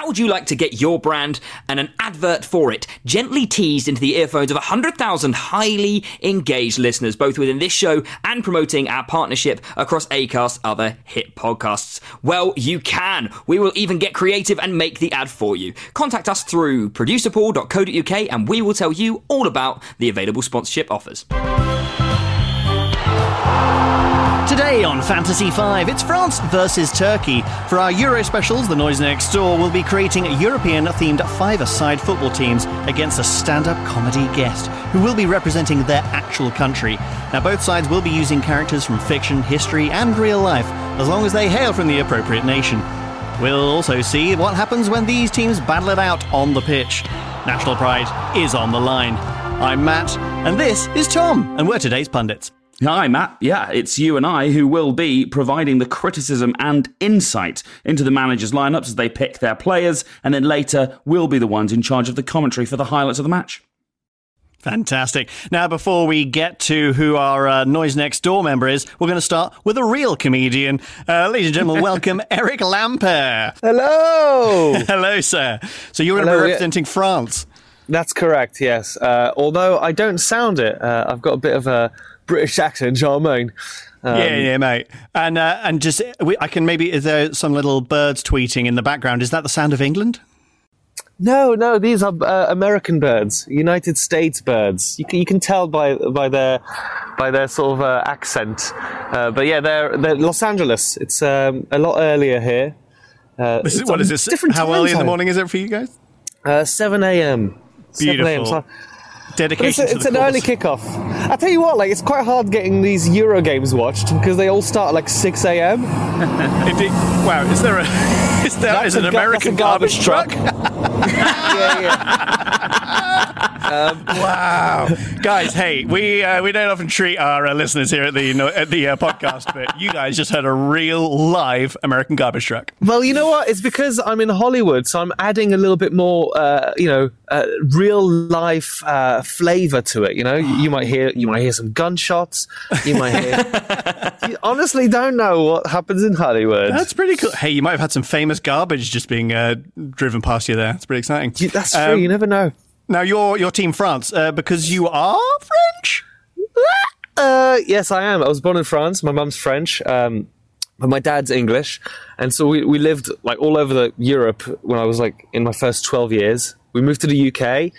How would you like to get your brand and an advert for it gently teased into the earphones of 100,000 highly engaged listeners, both within this show and promoting our partnership across ACAST's other hit podcasts? Well, you can. We will even get creative and make the ad for you. Contact us through producerpaul.co.uk and we will tell you all about the available sponsorship offers. Today on Fantasy 5, it's France versus Turkey. For our Euro specials, The Noise Next Door will be creating European themed five a side football teams against a stand up comedy guest who will be representing their actual country. Now, both sides will be using characters from fiction, history, and real life, as long as they hail from the appropriate nation. We'll also see what happens when these teams battle it out on the pitch. National pride is on the line. I'm Matt, and this is Tom, and we're today's pundits. Hi, Matt. Yeah, it's you and I who will be providing the criticism and insight into the managers' lineups as they pick their players, and then later we'll be the ones in charge of the commentary for the highlights of the match. Fantastic. Now, before we get to who our uh, Noise Next Door member is, we're going to start with a real comedian. Uh, ladies and gentlemen, welcome Eric Lampaert. Hello. Hello, sir. So you're going to be Hello, yeah. representing France. That's correct, yes. Uh, although I don't sound it. Uh, I've got a bit of a British accent, Charmaine. Um, yeah, yeah, mate. And uh, and just we, I can maybe is there some little birds tweeting in the background? Is that the sound of England? No, no, these are uh, American birds, United States birds. You can, you can tell by by their by their sort of uh, accent. Uh, but yeah, they're, they're Los Angeles. It's um, a lot earlier here. Uh, This is, what this? Different How time early in the morning is it for you guys? Uh, 7 a.m. 7 a.m. Beautiful. So- Dedication. It's, a, it's an the early cause. kickoff. I tell you what, like it's quite hard getting these Euro games watched because they all start at like 6 a.m. Wow, is there a is there That's is an American garbage garbage, truck. yeah, yeah. Wow, guys! Hey, we uh, we don't often treat our uh, listeners here at the at the uh, podcast, but you guys just heard a real live American garbage truck. Well, you know what? It's because I'm in Hollywood, so I'm adding a little bit more, uh, you know, uh, real life uh, flavor to it. You know, you, you might hear you might hear some gunshots. You might hear. you honestly don't know what happens in Hollywood. That's pretty cool. Hey, you might have had some famous garbage just being uh, driven past you there. It's pretty exciting. That's true. Um, you never know. Now, your your team France uh, because you are French. Uh, yes, I am. I was born in France. My mum's French, um, but my dad's English, and so we, we lived like all over the Europe when I was like in my first twelve years. We moved to the UK.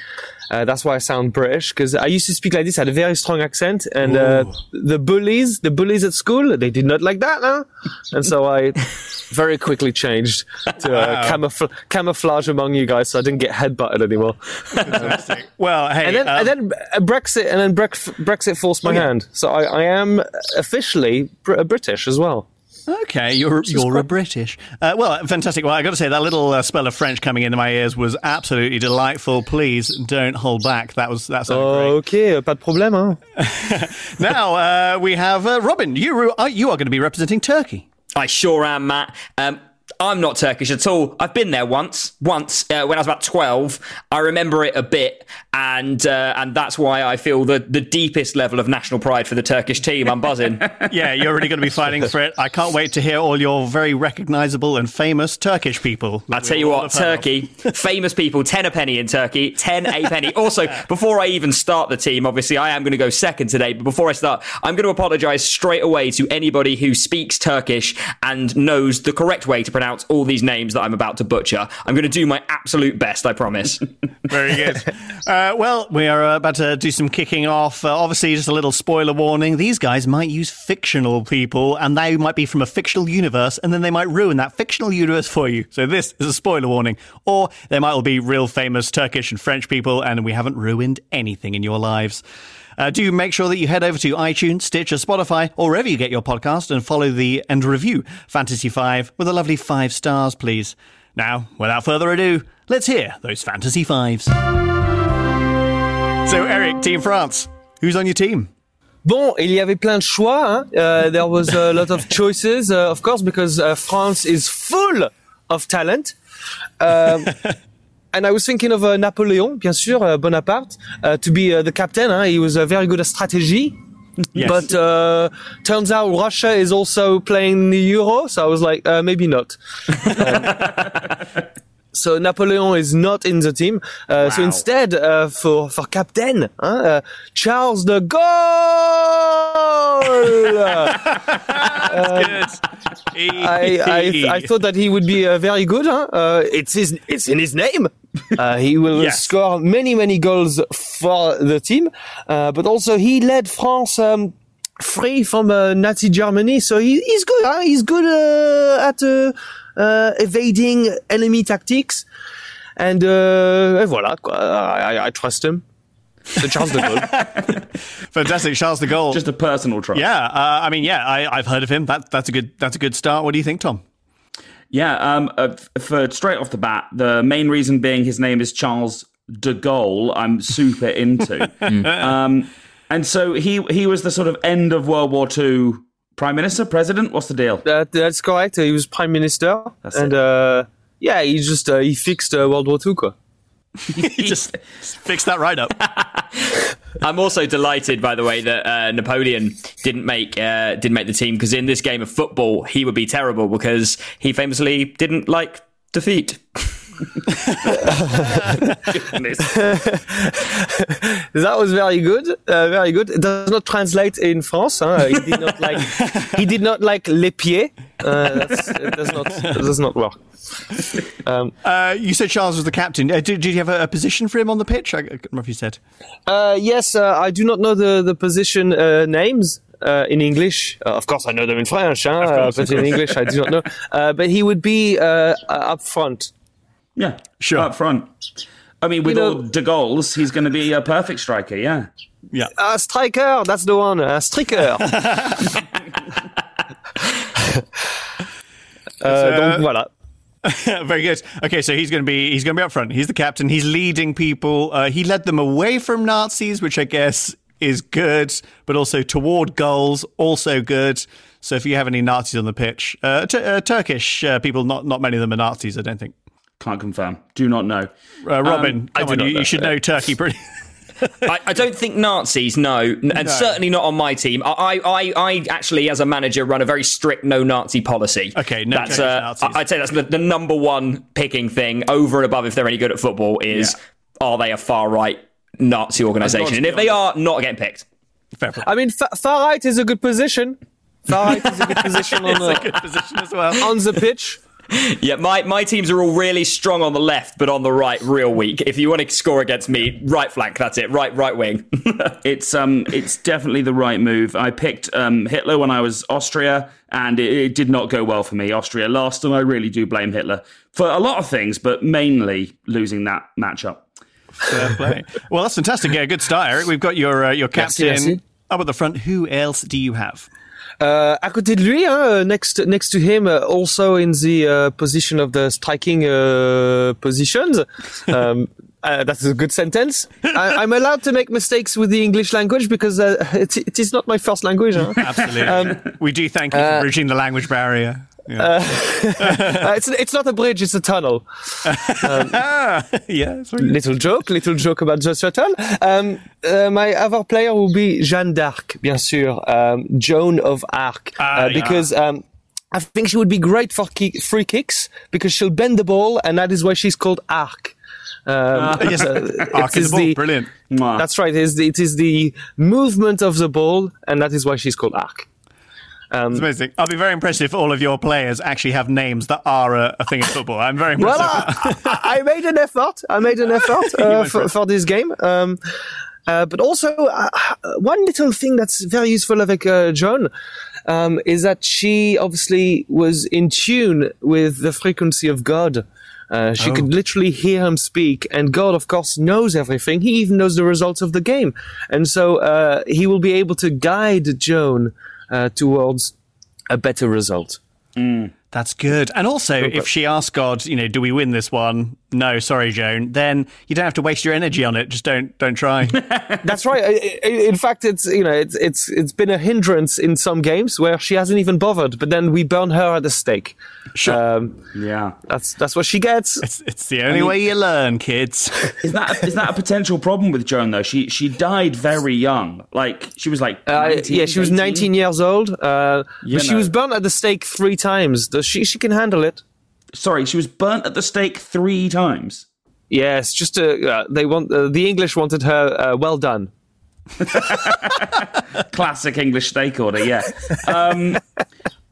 Uh, that's why I sound British because I used to speak like this. I had a very strong accent, and uh, the bullies, the bullies at school, they did not like that, no? and so I very quickly changed to uh, camoufl- camouflage among you guys, so I didn't get headbutted anymore. Well, hey, And then, um, and then uh, Brexit, and then Brexit forced my hand. So I, I am officially Br- British as well. Okay, you're you're a British. Uh, well, fantastic. Well, I got to say that little uh, spell of French coming into my ears was absolutely delightful. Please don't hold back. That was that's sounded Okay, pas de problème. Hein? Now uh, we have uh, Robin. You are, you are going to be representing Turkey. I sure am, Matt. Um, I'm not Turkish at all. I've been there once, once uh, when I was about 12. I remember it a bit, and uh, and that's why I feel the the deepest level of national pride for the Turkish team. I'm buzzing. yeah, you're really going to be fighting for it. I can't wait to hear all your very recognisable and famous Turkish people. I tell you what, Turkey, famous people, ten a penny in Turkey, ten a penny. Also, before I even start the team, obviously I am going to go second today. But before I start, I'm going to apologise straight away to anybody who speaks Turkish and knows the correct way to pronounce all these names that I'm about to butcher. I'm going to do my absolute best, I promise. Very good. Uh, well, we are uh, about to do some kicking off. Uh, obviously, just a little spoiler warning. These guys might use fictional people, and they might be from a fictional universe, and then they might ruin that fictional universe for you. So this is a spoiler warning. Or they might all be real famous Turkish and French people, and we haven't ruined anything in your lives. Uh, do make sure that you head over to iTunes, Stitcher, Spotify, or wherever you get your podcast and follow the and review Fantasy 5 with a lovely five stars, please. Now, without further ado, let's hear those Fantasy Fives. So, Eric, Team France, who's on your team? Bon, il y avait plein de choix. Hein? Uh, there was a lot of choices, uh, of course, because uh, France is full of talent. Um, and I was thinking of uh, Napoleon, bien sûr, uh, Bonaparte, uh, to be uh, the captain. Huh? He was uh, very good at strategy. Yes. But uh, turns out Russia is also playing the Euro, so I was like, uh, maybe not. Um, so Napoleon is not in the team. Uh, So instead, uh, for for captain, huh, uh, Charles de Gaulle. I, I I thought that he would be uh, very good. Huh? Uh, it's his it's in his name. Uh, he will Yes. score many many goals for the team, uh, but also he led France. Um, Free from uh, Nazi Germany, so he, he's good. Huh? He's good uh, at uh, uh, evading enemy tactics, and uh, et voilà. Quoi. I, I, I trust him. So Charles de Gaulle. Fantastic, Charles de Gaulle. Just a personal trust. yeah, uh, I mean, yeah, I, I've heard of him. That, that's a good. That's a good start. What do you think, Tom? Yeah, um, uh, for straight off the bat, the main reason being his name is Charles de Gaulle. I'm super into, um, and so he he was the sort of end of World War II prime minister, president. What's the deal? that, that's correct. He was prime minister, That's and uh, yeah, he just uh, he fixed uh, World War II. Quoi. He just fixed that right up. I'm also delighted, by the way, that uh, Napoleon didn't make uh, didn't make the team because in this game of football he would be terrible because he famously didn't like defeat. That was very good, uh, very good. It does not translate in France. Huh? He did not like he did not like les pieds. Uh, that's, it does not it does not work. Um, Uh, you said Charles was the captain. Uh, did, did you have a, a position for him on the pitch? I, I can't remember if you said. Uh, yes, uh, I do not know the the position uh, names uh, in English. Uh, of course, I know them in French, huh? course, uh, but in English, I do not know. Uh, but he would be up front. Yeah, Sure. up front. I mean, with You know- all the goals, he's going to be a perfect striker. Yeah. Yeah. Uh, striker, that's the one. Uh, striker. Euh, donc voilà. Very good. Okay, so he's going to be he's going to be up front. He's the captain. He's leading people. Uh, he led them away from Nazis, which I guess is good, but also toward goals, also good. So if you have any Nazis on the pitch, uh, t- uh, Turkish uh, people, not not many of them are Nazis. I don't think. Can't confirm. Do not know. Uh, Robin, I come do on, you, you should know Turkey pretty. I, I don't think Nazis, no, n- and certainly not on my team. I, I, I actually, as a manager, run a very strict no Nazi policy. Okay, no that's Turkish uh, Nazis. I- I'd say that's the, the number one picking thing over and above if they're any good at football is are they a far right Nazi organisation? And if they are, not getting picked. Fair play. I mean, fa- far right is a good position. Far right is a good position on It's a the, good position as well. on the pitch. Yeah, my, my teams are all really strong on the left, but on the right, real weak. If you want to score against me, right flank, that's it. Right right wing. It's um, it's definitely the right move. I picked um, Hitler when I was Austria, and it, it did not go well for me. Austria lost, and I really do blame Hitler for a lot of things, but mainly losing that matchup. Fair play. Well, that's fantastic. Yeah, good start, Eric. We've got your uh, your captain merci. up at the front. Who else do you have? Uh, à côté de lui, hein, next next to him, uh, also in the uh, position of the striking uh, positions. Um, uh, that's a good sentence. I, I'm allowed to make mistakes with the English language because uh, it, it is not my first language. Huh? Absolutely. we do thank you for bridging the language barrier. Uh, it's it's not a bridge; it's a tunnel. yeah, that's really Little joke, little joke about the shuttle. Um, uh, my other player will be Jeanne d'Arc, bien sûr, um, Joan of Arc, Ah, uh, yeah. because um, I think she would be great for kick, free kicks because she'll bend the ball, and that is why she's called Arc. Um, yes, uh, Arc is the ball. Brilliant. That's right. It is, the, it is the movement of the ball, and that is why she's called Arc. It's amazing. I'll be very impressed if all of your players actually have names that are a, a thing in football. I'm very impressed. Well, I, I made an effort. I made an effort uh, for for, this game. Um, uh, but also, uh, one little thing that's very useful avec uh, John um, is that she obviously was in tune with the frequency of God. Uh, she could literally hear him speak, and God, of course, knows everything. He even knows the results of the game, and so uh, he will be able to guide Joan uh, towards a better result. That's good. And also, if she asks God, you know, do we win this one? No, sorry, Joan. Then you don't have to waste your energy on it. Just don't don't try. That's right. I- I- In fact, it's you know it's it's it's been a hindrance in some games where she hasn't even bothered, but then we burn her at the stake. Sure. Um, Yeah. that's that's what she gets. it's, it's the only way you learn, kids. Is that is that a potential problem with Joan though? She she died very young. Like she was like Uh, yeah, she was 19 years old, uh, You but she was burnt at the stake three times. Does She she can handle it. Sorry, she was burnt at the stake three times. Yes, just to, uh, they want uh, the English wanted her uh, well done. Classic English stake order. Yeah. Um,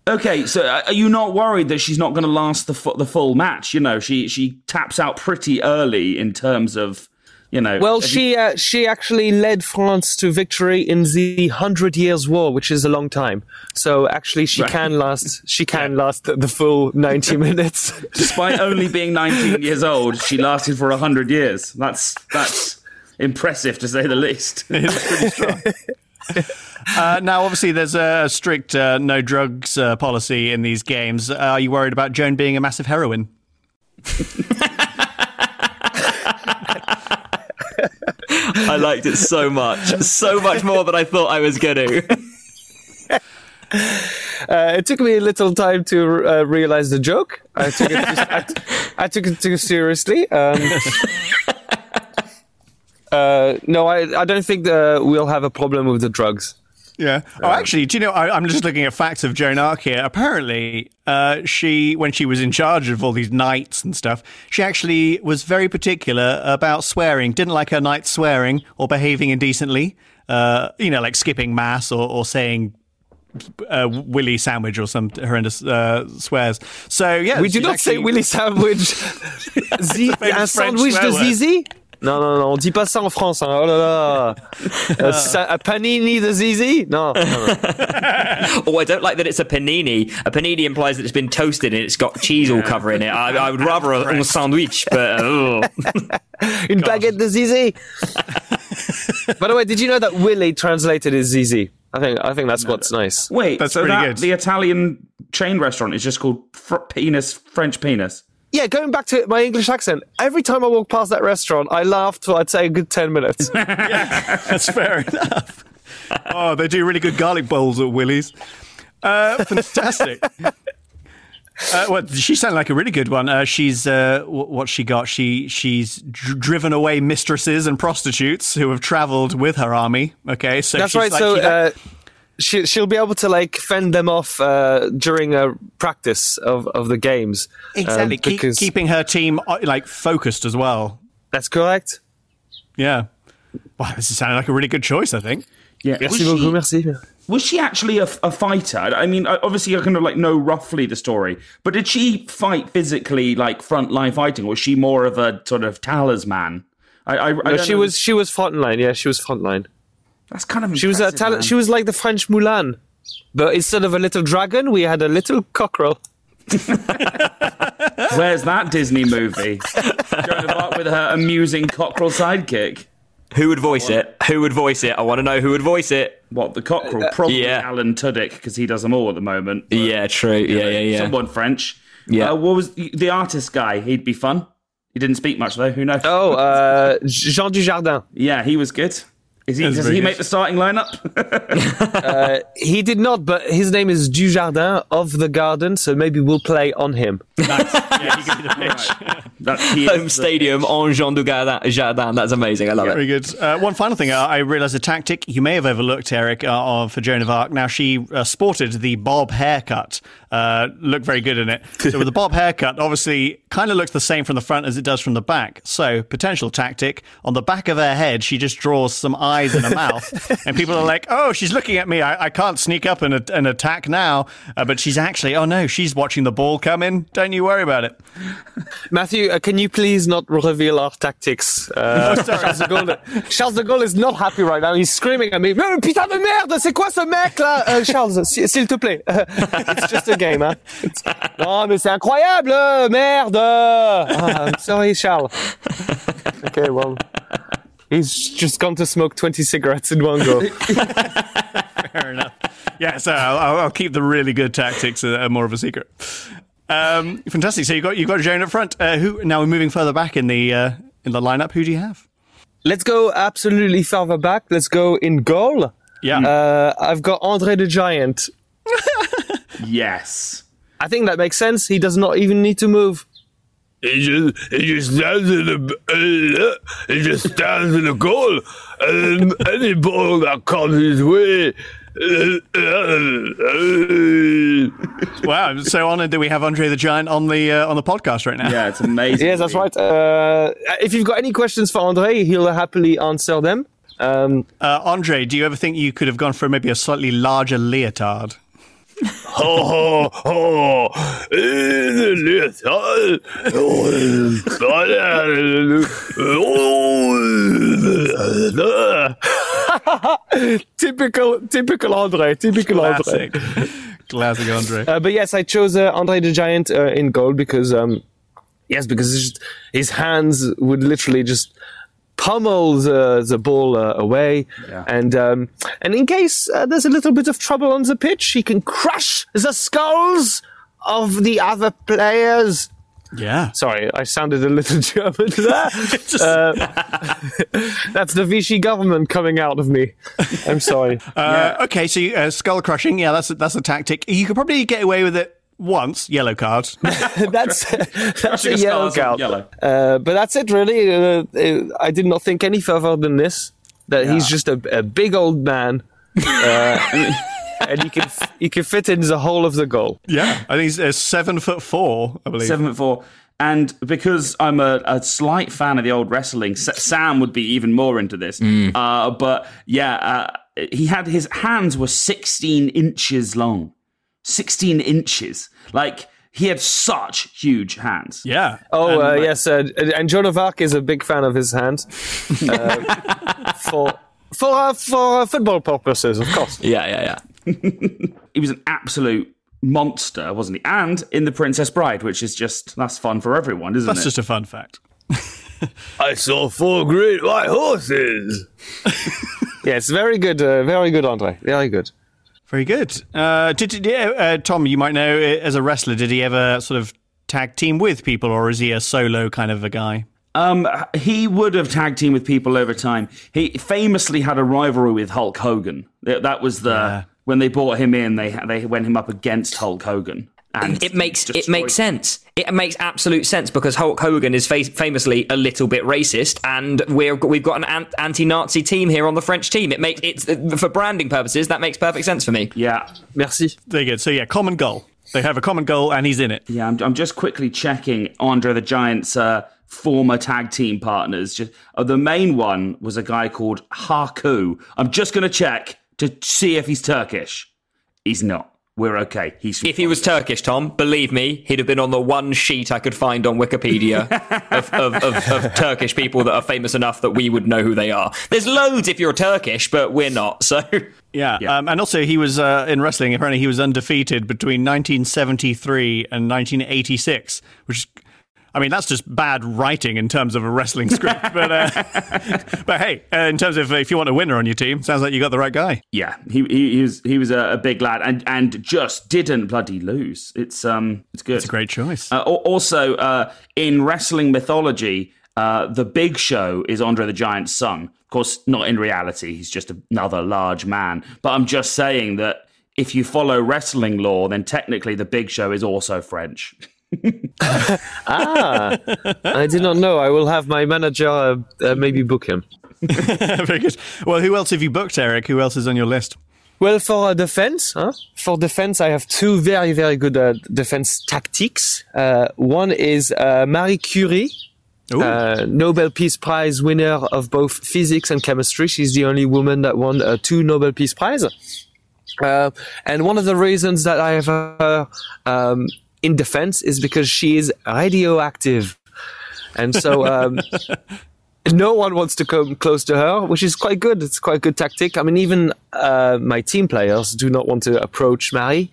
okay, so uh, are you not worried that she's not going to last the fu- the full match? You know, she she taps out pretty early in terms of you know. Well, have you- she uh, she actually led France to victory in the Hundred Years' War, which is a long time. So actually, she Right. can last. She can last the, the full 90 minutes. despite only being 19 years old, she lasted for 100 years. That's that's impressive to say the least. It's pretty strong. Uh, now, obviously, there's a strict uh, no drugs uh, policy in these games. Uh, are you worried about Joan being a massive heroine? I liked it so much, so much more than I thought I was going to. Uh, it took me a little time to uh, realize the joke. I took it. Too, I, t- I took it too seriously. Um, uh, no, I, I don't think uh, we'll have a problem with the drugs. Yeah. Oh, actually, do you know? I, I'm just looking at facts of Joan Arc here. Apparently, uh, she, when she was in charge of all these knights and stuff, she actually was very particular about swearing. Didn't like her knights swearing or behaving indecently. Uh, you know, like skipping mass or, or saying uh, Willy sandwich or some horrendous uh, swears. So yeah, We do not say Willy sandwich. Z- famous sandwich de zizi? Non, non, non, on dit pas ça en France. Hein. Oh là là. Euh, sa- un panini de zizi? Non. non, non. Oh, I don't like that it's a panini. A panini implies that it's been toasted and it's got cheese all covering it. I, I would rather a, a sandwich, but uh, Une baguette de zizi. By the way, did you know that Willy translated is zizi? I think I think that's what's nice. Wait, That's so pretty that, good. the Italian chain restaurant is just called fr- penis, French penis. Yeah, going back to my English accent, every time I walk past that restaurant, I laughed for I'd say a good ten minutes. That's fair enough. Oh, they do really good garlic bowls at Willie's. Uh, fantastic. Uh, well, she sounded like a really good one. Uh, she's uh, wh- what she got. She she's dr- driven away mistresses and prostitutes who have travelled with her army. Okay, so That's she's right. like- so she's uh, like- she she'll be able to like fend them off uh, during a practice of, of the games. um, exactly keep, keeping her team uh, like focused as well. that's correct. Yeah. Wow, this is sounding like a really good choice. I think. Yeah, was Merci she, merci. was she actually a, a fighter? I mean, obviously, I kind of like know roughly the story, but did she fight physically, like front line fighting, or was she more of a sort of talisman? I, I, I No, don't she know. was she was frontline. Yeah, she was frontline. That's kind of She was a talent. She was like the French Mulan, but instead of a little dragon, we had a little cockerel. Where's that Disney movie? Joan of Arc with her amusing cockerel sidekick. who would voice it? Who would voice it? I want to know who would voice it. What the cockerel? Probably yeah. Alan Tudyk because he does them all at the moment. but, Yeah, true. Yeah, yeah, yeah. Someone French. Yeah. Uh, what was the, the artist guy? He'd be fun. He didn't speak much though. Who knows? Oh, uh, Jean Dujardin. Yeah, he was good. Is he, does very he make the starting lineup? Uh, he did not, but his name is Dujardin of the Garden, so maybe we'll play on him. yeah, he can be the pitch. That Home stadium on Jean du Jardin. Jardin. That's amazing. I love Very it. Very good. Uh, one final thing, uh, I realised a tactic you may have overlooked, Eric, uh, of- for Joan of Arc. Now, she uh, sported the bob haircut, uh, looked very good in it. So, with the bob haircut, obviously, kind of looks the same from the front as it does from the back. So, potential tactic on the back of her head, she just draws some eyes and a mouth, and people are like, "Oh, she's looking at me. I, I can't sneak up and, and attack now." Uh, but she's actually, oh no, she's watching the ball come in. Don't you worry about it. Matthew, uh, can you please not reveal our tactics? Uh, Charles, de Gaulle, Charles de Gaulle is not happy right now. He's screaming at me. Putain de merde, c'est quoi ce mec là? Uh, Charles, s'il te plaît. it's just a game, hein? Non, mais c'est incroyable, merde. Ah, I'm sorry, Charles. Okay, well, he's just gone to smoke 20 cigarettes in one go. Fair enough. Yeah, so I'll, I'll keep the really good tactics uh, more of a secret. Um, fantastic. So you got you got Joan up front. Uh, who now we're moving further back in the uh, in the lineup. Who do you have? Let's go absolutely further back. Let's go in goal. Yeah. Uh, I've got Andre the Giant. Yes. I think that makes sense. He does not even need to move. He just he just stands in the uh, he just stands in the goal, and any ball that comes his way. Wow. I'm so honoured that we have Andre the Giant on the uh, on the podcast right now. Yeah, it's amazing. Yes, that's right. Uh, if you've got any questions for Andre, he'll happily answer them. Um, Uh, Andre, do you ever think you could have gone for maybe a slightly larger leotard? ho ho ho! Leotard. Typical, typical Andre. Typical Andre. Classic. Classic Andre. Uh, but yes, I chose uh, Andre the Giant uh, in gold because, um, yes, because just, his hands would literally just pummel the, the ball uh, away, Yeah. and um, and in case uh, there's a little bit of trouble on the pitch, he can crush the skulls of the other players. Yeah. Sorry, I sounded a little German there. Uh, that's the Vichy government coming out of me. I'm sorry. Uh, Okay, so uh, skull crushing. Yeah, that's a, that's a tactic. You could probably get away with it once. Yellow card. that's that's Crushing a yellow card. yellow. Uh, but that's it, really. Uh, uh, I did not think any further than this. That he's just a, a big old man, uh, and you can f- he can fit in the whole of the goal. yeah, I think he's uh, seven foot four. I believe. Seven foot four. And because I'm a, a slight fan of the old wrestling, S- Sam would be even more into this. Uh, but yeah, uh, he had his hands were 16 inches long. 16 inches. Like he had such huge hands. Yeah. Oh uh, like- yes, uh, and Joan of Arc is a big fan of his hands uh, for for uh, for uh, football purposes, of course. Yeah, yeah, yeah. He was an absolute monster, wasn't he? And in The Princess Bride, which is just, that's fun for everyone, isn't That's it? That's just a fun fact. I saw four great white horses. Yes, very good, uh, very good, Andre, very good. Very good. Uh, did, did uh, uh, Tom? You might know uh, as a wrestler, did he ever sort of tag team with people, or is he a solo kind of a guy? Um, he would have tag team with people over time. He famously had a rivalry with Hulk Hogan. That that was the Yeah. when they brought him in. They they went him up against Hulk Hogan, and It makes it makes sense. It makes absolute sense because Hulk Hogan is fa- famously a little bit racist, and we're we've got an an- anti-Nazi team here on the French team. It makes it's for branding purposes that makes perfect sense for me. Yeah, Merci. Very good. So yeah, common goal. They have a common goal, and he's in it. yeah. I'm, I'm just quickly checking Andre the Giant's uh, former tag team partners. Just uh, the main one was a guy called Haku. I'm just going to check to see if he's Turkish. He's not. We're okay. He's If he was Turkish, Tom, believe me, he'd have been on the one sheet I could find on Wikipedia of, of, of, of Turkish people that are famous enough that we would know who they are. There's loads if you're Turkish, but we're not. So Yeah, Yeah. Um, and also he was uh, in wrestling. Apparently, he was undefeated between 1973 and 1986, which. I mean, that's just bad writing in terms of a wrestling script. but, uh, but hey, uh, in terms of if you want a winner on your team, sounds like you got the right guy. Yeah, he he, he was he was a, a big lad and and just didn't bloody lose. It's um it's good. It's a great choice. Uh, also, uh, in wrestling mythology, uh, the Big Show is Andre the Giant's son. Of course, not in reality; he's just another large man. But I'm just saying that if you follow wrestling law, then technically the Big Show is also French. ah, I did not know. I will have my manager uh, uh, maybe book him. Very good. Well, who else have you booked, Eric? Who else is on your list? Well, for uh, defense, huh? for defense, I have two very, very good uh, defense tactics. Uh, one is uh, Marie Curie, uh, Nobel Peace Prize winner of both physics and chemistry. She's the only woman that won uh, two Nobel Peace Prize. Uh, and one of the reasons that I have her um, in defense is because she is radioactive. And so um, no one wants to come close to her, which is quite good. It's quite a good tactic. I mean, even uh, my team players do not want to approach Marie.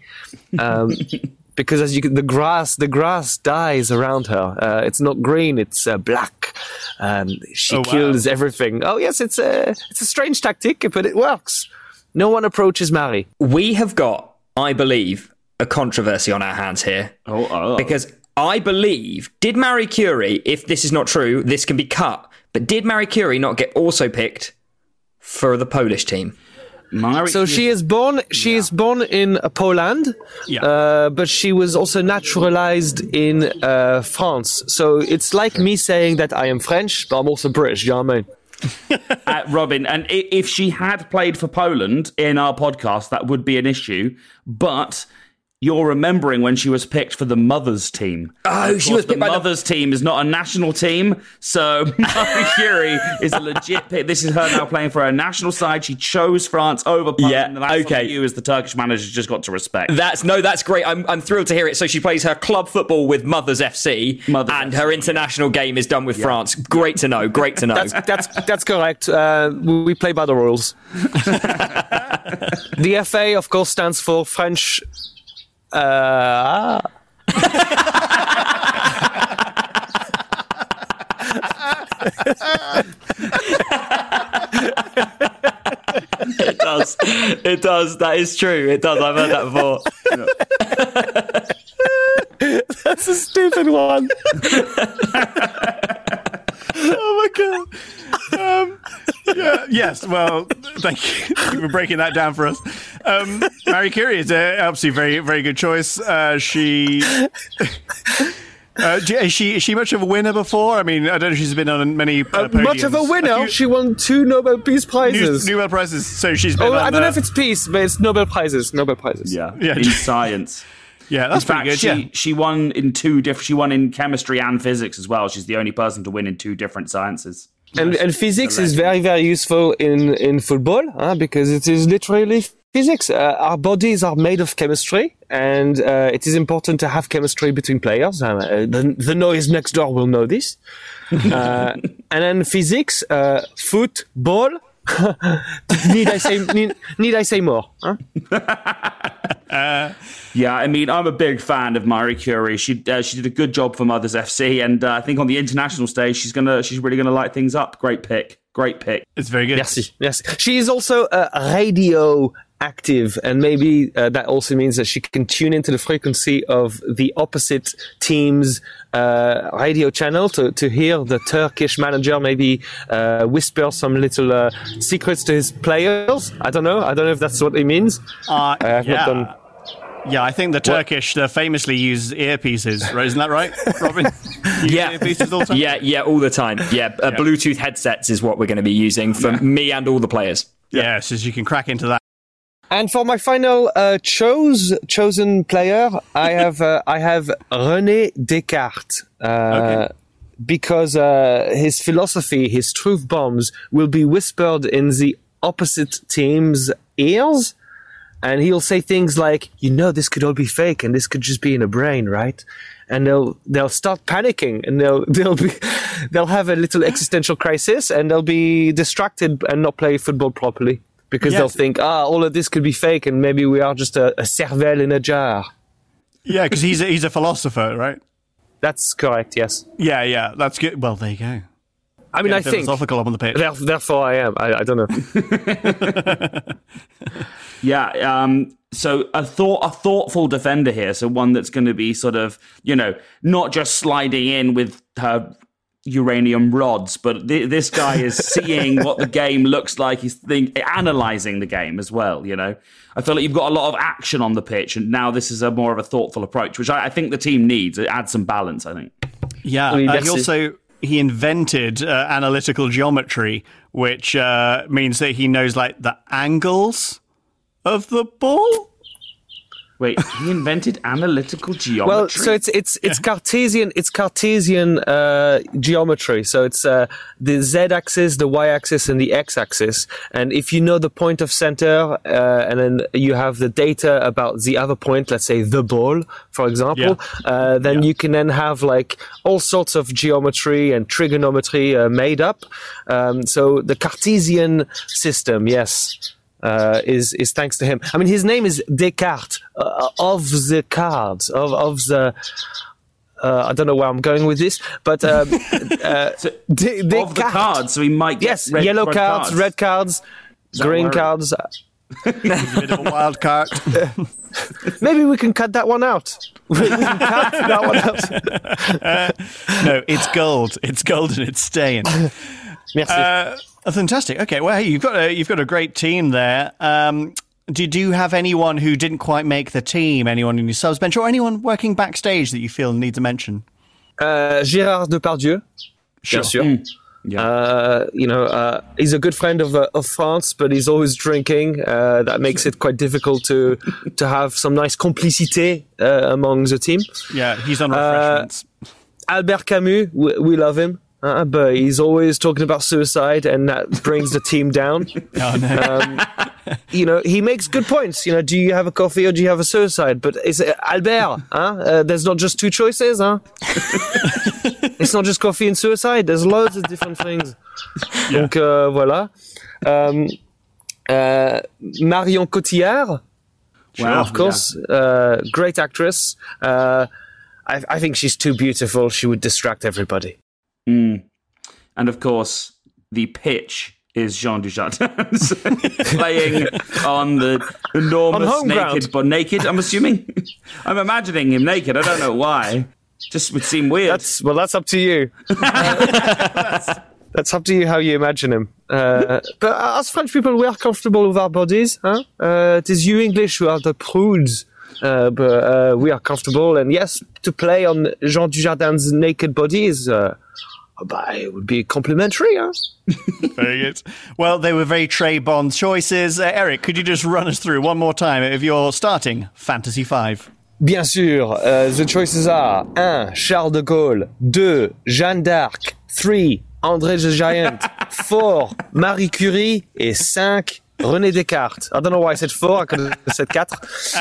Um, because as you can, the grass, the grass dies around her. Uh, it's not green; it's uh, black. Um, she Oh, wow. kills everything. Oh yes, it's a it's a strange tactic, but it works. No one approaches Marie. We have got, I believe, a controversy on our hands here. Oh, oh. Because I believe, did Marie Curie, if this is not true, this can be cut, but did Marie Curie not get also picked for the Polish team? Marie So she is born. She is born in Poland, Yeah. uh, but she was also naturalized in uh, France. So it's like me saying that I am French, but I'm also British. You know what I mean? uh, Robin, and if she had played for Poland in our podcast, that would be an issue. But you're remembering when she was picked for the mothers team. Oh, Of she was picked the by the- mothers team is not a national team, so Marie Curie is a legit pick. This is her now playing for her national side. She chose France over Poland. Yeah, and that's okay. you as the Turkish manager just got to respect. That's no, that's great. I'm, I'm thrilled to hear it. So she plays her club football with Mothers FC, Mothers and FC. her international game is done with France. Great to know. Great to know. That's that's that's correct. Uh, we we play by the rules. the FA, of course, stands for French. Uh, it does. It does. That is true. It does. I've heard that before. that's a stupid one. Oh my god. Um, yeah, yes. Well, thank you for breaking that down for us. Um, Marie Curie is a, obviously very, very good choice. Uh, she. Uh, is she is she much of a winner before? I mean, I don't know if she's been on many. Uh, Uh, much of a winner. few she won two Nobel Peace new, Prizes. Nobel prizes. So she's been. oh, on, I don't know uh, if it's peace, but it's Nobel prizes. Nobel prizes. yeah, Yeah. in science. Yeah, that's in fact, pretty she good. Yeah. she won in two different. She won in chemistry and physics as well. She's the only person to win in two different sciences. And, and physics is very very useful in in football huh, because it is literally physics. Uh, our bodies are made of chemistry and uh, it is important to have chemistry between players. Uh, the, the noise next door will know this. Uh, and then physics uh, football. Need i say need, need i say more huh? Yeah, I mean, I'm a big fan of Marie Curie. She uh, she did a good job for Mothers FC, and uh, I think on the international stage, she's gonna she's really gonna light things up. Great pick, great pick. It's very good. Merci. Yes. She is also a radio active, and maybe uh, that also means that she can tune into the frequency of the opposite team's uh, radio channel to, to hear the Turkish manager maybe uh, whisper some little uh, secrets to his players. I don't know. I don't know if that's what it means. Uh, I have yeah. not done. Yeah, I think the Turkish they famously use earpieces. Right? Isn't that right, Robin? Yeah. earpieces all the time? Yeah, yeah, all the time. Yeah, uh, Bluetooth headsets is what we're going to be using for me and all the players. Yeah, so you can crack into that. And for my final uh, chose chosen player, I have uh, I have René Descartes. Uh, Okay. Because uh, his philosophy, his truth bombs, will be whispered in the opposite team's ears, and he'll say things like, "You know, this could all be fake, and this could just be in a brain, right?" And they'll they'll start panicking, and they'll they'll be they'll have a little existential crisis, and they'll be distracted and not play football properly because Yes. they'll think, ah, all of this could be fake, and maybe we are just a, a cervelle in a jar. Yeah, because he's a, he's a philosopher, right? That's correct. Yes. Yeah, yeah, that's good. Well, there you go. I mean, Yeah, I think. philosophical up on the pitch. there- Therefore, I am. I, I don't know. Yeah. Um, so a thought a thoughtful defender here. So one that's going to be sort of you know not just sliding in with her uranium rods, but th- this guy is seeing what the game looks like. He's think- analyzing the game as well. You know, I feel like you've got a lot of action on the pitch, and now this is a more of a thoughtful approach, which I, I think the team needs. It adds some balance. I think. Yeah, I mean, uh, he also he invented uh, analytical geometry, which uh, means that he knows like the angles of the ball. Wait, he invented analytical geometry. Well, so it's it's it's Cartesian it's Cartesian uh, geometry. So it's uh, the z-axis, the y-axis, and the x-axis. And if you know the point of center, uh, and then you have the data about the other point, let's say the ball, for example, uh, then Yeah. you can then have like all sorts of geometry and trigonometry uh, made up. Um, so the Cartesian system, yes uh, is is thanks to him. I mean, his name is Descartes uh, of the cards of of the. Uh, I don't know where I'm going with this, but um, uh, De- of the cards, so he might get Yes, red- yellow red cards, red cards, that green worrying? cards. Bit of a wild card. Maybe we can cut that one out. we can cut that one out. no, it's gold. It's gold and it's staying. Merci. Uh, fantastic. Okay, well, hey, you've got a you've got a great team there. Um, did you have anyone who didn't quite make the team? Anyone in your subs bench or anyone working backstage that you feel needs a mention? uh, Gérard Depardieu. Bien sûr. Yeah. Uh, you know, uh, he's a good friend of, uh, of France, but he's always drinking. Uh, that makes it quite difficult to to have some nice complicité uh, among the team. Yeah, he's on refreshments. Albert Camus, we, we love him, uh, but he's always talking about suicide, and that brings the team down. oh no. You know, he makes good points. You know, do you have a coffee or do you have a suicide? But it's uh, Albert. Huh? Uh, there's not just two choices, huh? it's not just coffee and suicide. There's loads of different things. Donc euh, voilà. Um, uh, Marion Cotillard, Wow, of course, uh, great actress. Uh, I, I think she's too beautiful. She would distract everybody. And of course, the pitch is Jean Dujardin playing on the enormous home naked, ground. but naked. I'm assuming. I'm imagining him naked. I don't know why. Just would seem weird. That's well, that's up to you. that's up to you how you imagine him. Uh, but as French people, we are comfortable with our bodies. Huh? Uh, it is you English who are the prudes. Uh, but uh, we are comfortable, and yes, to play on Jean Dujardin's naked body is, uh, bah, it would be complimentary. Huh? Very good. Well, they were very Trey Bond choices. Uh, Eric, could you just run us through one more time if you're starting Fantasy Five? Bien sûr, uh, the choices are 1. Charles de Gaulle 2. Jeanne d'Arc 3. André the Giant 4. Marie Curie et 5. René Descartes. I don't know why I said 4, I could have said 4.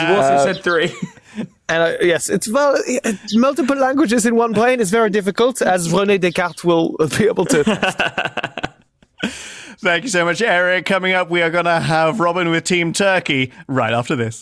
you also said three. And uh, yes, it's well, uh, multiple languages in one brain is very difficult, as René Descartes will be able to. Thank you so much, Eric. Coming up, we are going to have Robin with Team Turkey right after this.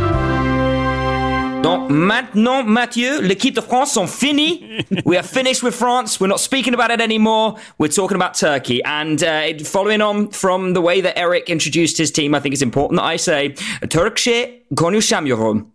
Donc maintenant, Mathieu, l'équipe de France sont finis. we are finished with France. We're not speaking about it anymore. We're talking about Turkey. And uh, following on from the way that Eric introduced his team, I think it's important that I say Turkçe konuşamıyorum.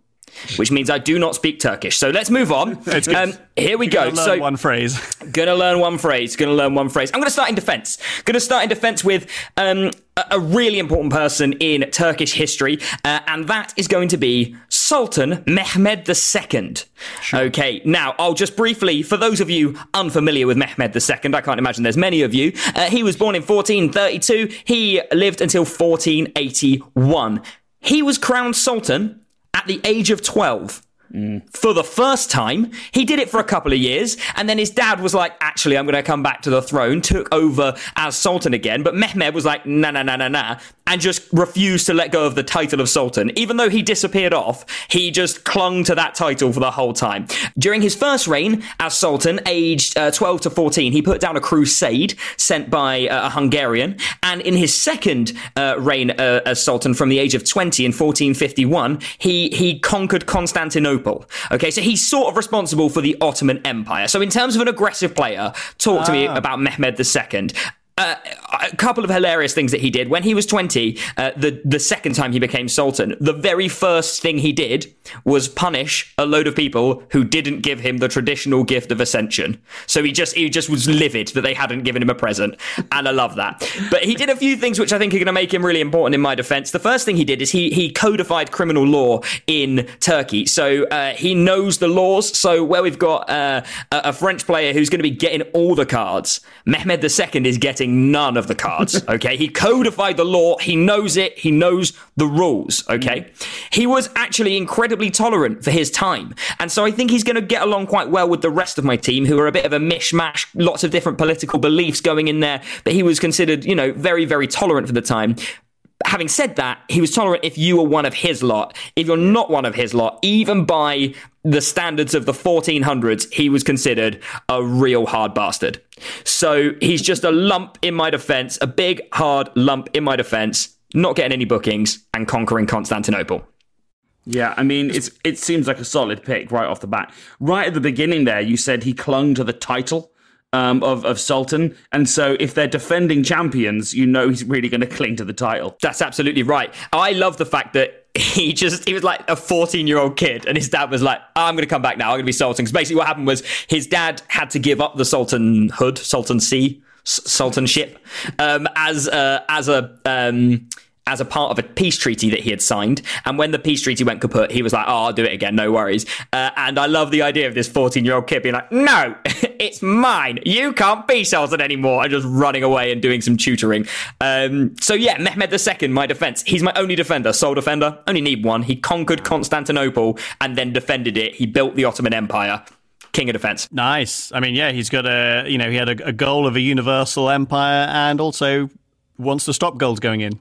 Which means I do not speak Turkish. So let's move on. Um, here we go. so one phrase. Gonna learn one phrase. Gonna learn one phrase. I'm gonna start in defense. Gonna start in defense with um, a, a really important person in Turkish history, uh, and that is going to be Sultan Mehmed II. Okay, now I'll just briefly, for those of you unfamiliar with Mehmed II, I can't imagine there's many of you. Uh, he was born in 1432. He lived until 1481. He was crowned Sultan at the age of 12 for the first time. He did it for a couple of years, and then his dad was like, Actually, I'm going to come back to the throne, took over as Sultan again. But Mehmed was like, Nah, nah, nah, nah, nah, and just refused to let go of the title of Sultan. Even though he disappeared off, he just clung to that title for the whole time. During his first reign as Sultan, aged uh, 12 to 14, he put down a crusade sent by uh, a Hungarian. And in his second uh, reign uh, as Sultan, from the age of 20 in 1451, he, he conquered Constantinople. Okay, so he's sort of responsible for the Ottoman Empire. So, in terms of an aggressive player, talk to me ah. about Mehmed II. Uh, a couple of hilarious things that he did. When he was 20 uh, the the second time he became sultan the very first thing he did was punish a load of people who didn't give him the traditional gift of ascension. So he just he just was livid that they hadn't given him a present. And i love that. But he did a few things which i think are going to make him really important in my defense. The first thing he did is he he codified criminal law in turkey. So uh, he knows the laws. So where we've got uh, a a french player who's going to be getting all the cards mehmed ii is getting none of the cards. Okay. He codified the law. He knows it. He knows the rules. Okay. He was actually incredibly tolerant for his time. And so I think he's going to get along quite well with the rest of my team, who are a bit of a mishmash, lots of different political beliefs going in there. But he was considered, you know, very, very tolerant for the time having said that, he was tolerant if you were one of his lot. If you're not one of his lot, even by the standards of the 1400s, he was considered a real hard bastard. So he's just a lump in my defense, a big, hard lump in my defense, not getting any bookings and conquering Constantinople. Yeah, I mean, it's it seems like a solid pick right off the bat. Right at the beginning, there, you said he clung to the title um, of of Sultan, and so if they're defending champions, you know he's really going to cling to the title. That's absolutely right. I love the fact that he just he was like a 14 year old kid and his dad was like i'm going to come back now i'm going to be sultan because basically what happened was his dad had to give up the sultanhood sultancy sultanship um, as a, as a um, as a part of a peace treaty that he had signed. And when the peace treaty went kaput, he was like, oh, I'll do it again, no worries. Uh, and I love the idea of this 14 year old kid being like, no, it's mine. You can't be Sultan anymore. And just running away and doing some tutoring. Um, so yeah, Mehmed II, my defense. He's my only defender, sole defender. Only need one. He conquered Constantinople and then defended it. He built the Ottoman Empire. King of defense. Nice. I mean, yeah, he's got a you know he had a, a goal of a universal empire and also wants to stop goals going in.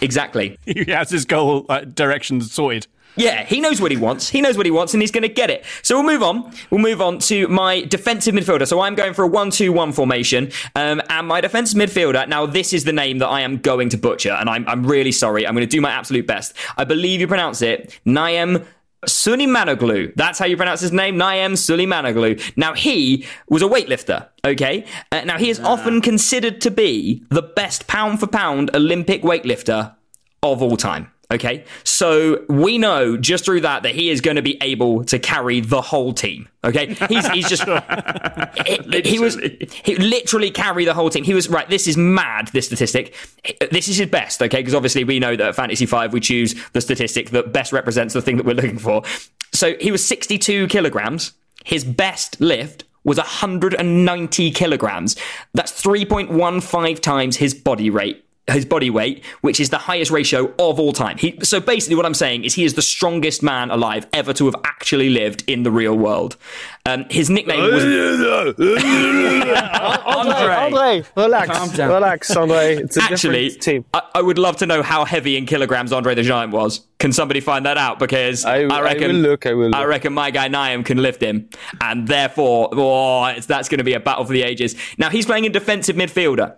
Exactly. He has his goal uh, direction sorted. Yeah, he knows what he wants. He knows what he wants, and he's going to get it. So we'll move on. We'll move on to my defensive midfielder. So I'm going for a one-two-one formation, um, and my defensive midfielder. Now, this is the name that I am going to butcher, and I'm, I'm really sorry. I'm going to do my absolute best. I believe you pronounce it Naem Sulimanoglu. That's how you pronounce his name, Naem Sulimanoglu. Now, he was a weightlifter, okay? Uh, now, he is often considered to be the best pound for pound Olympic weightlifter of all time. Okay, so we know just through that that he is going to be able to carry the whole team. Okay, he's he's just he, he was he literally carry the whole team. He was right. This is mad. This statistic. This is his best. Okay, because obviously we know that at Fantasy Five we choose the statistic that best represents the thing that we're looking for. So he was sixty two kilograms. His best lift was 190 kilograms. That's 3.15 times his body rate his body weight, which is the highest ratio of all time. He, so basically, what I'm saying is he is the strongest man alive ever to have actually lived in the real world. Um, his nickname was Andre, Andre, relax, relax, Andre. It's a actually different team. I, I would love to know how heavy in kilograms Andre the Giant was. Can somebody find that out? Because I, I reckon will look. I will. I reckon my guy Niam can lift him, and therefore, oh, it's, that's going to be a battle for the ages. Now he's playing in defensive midfielder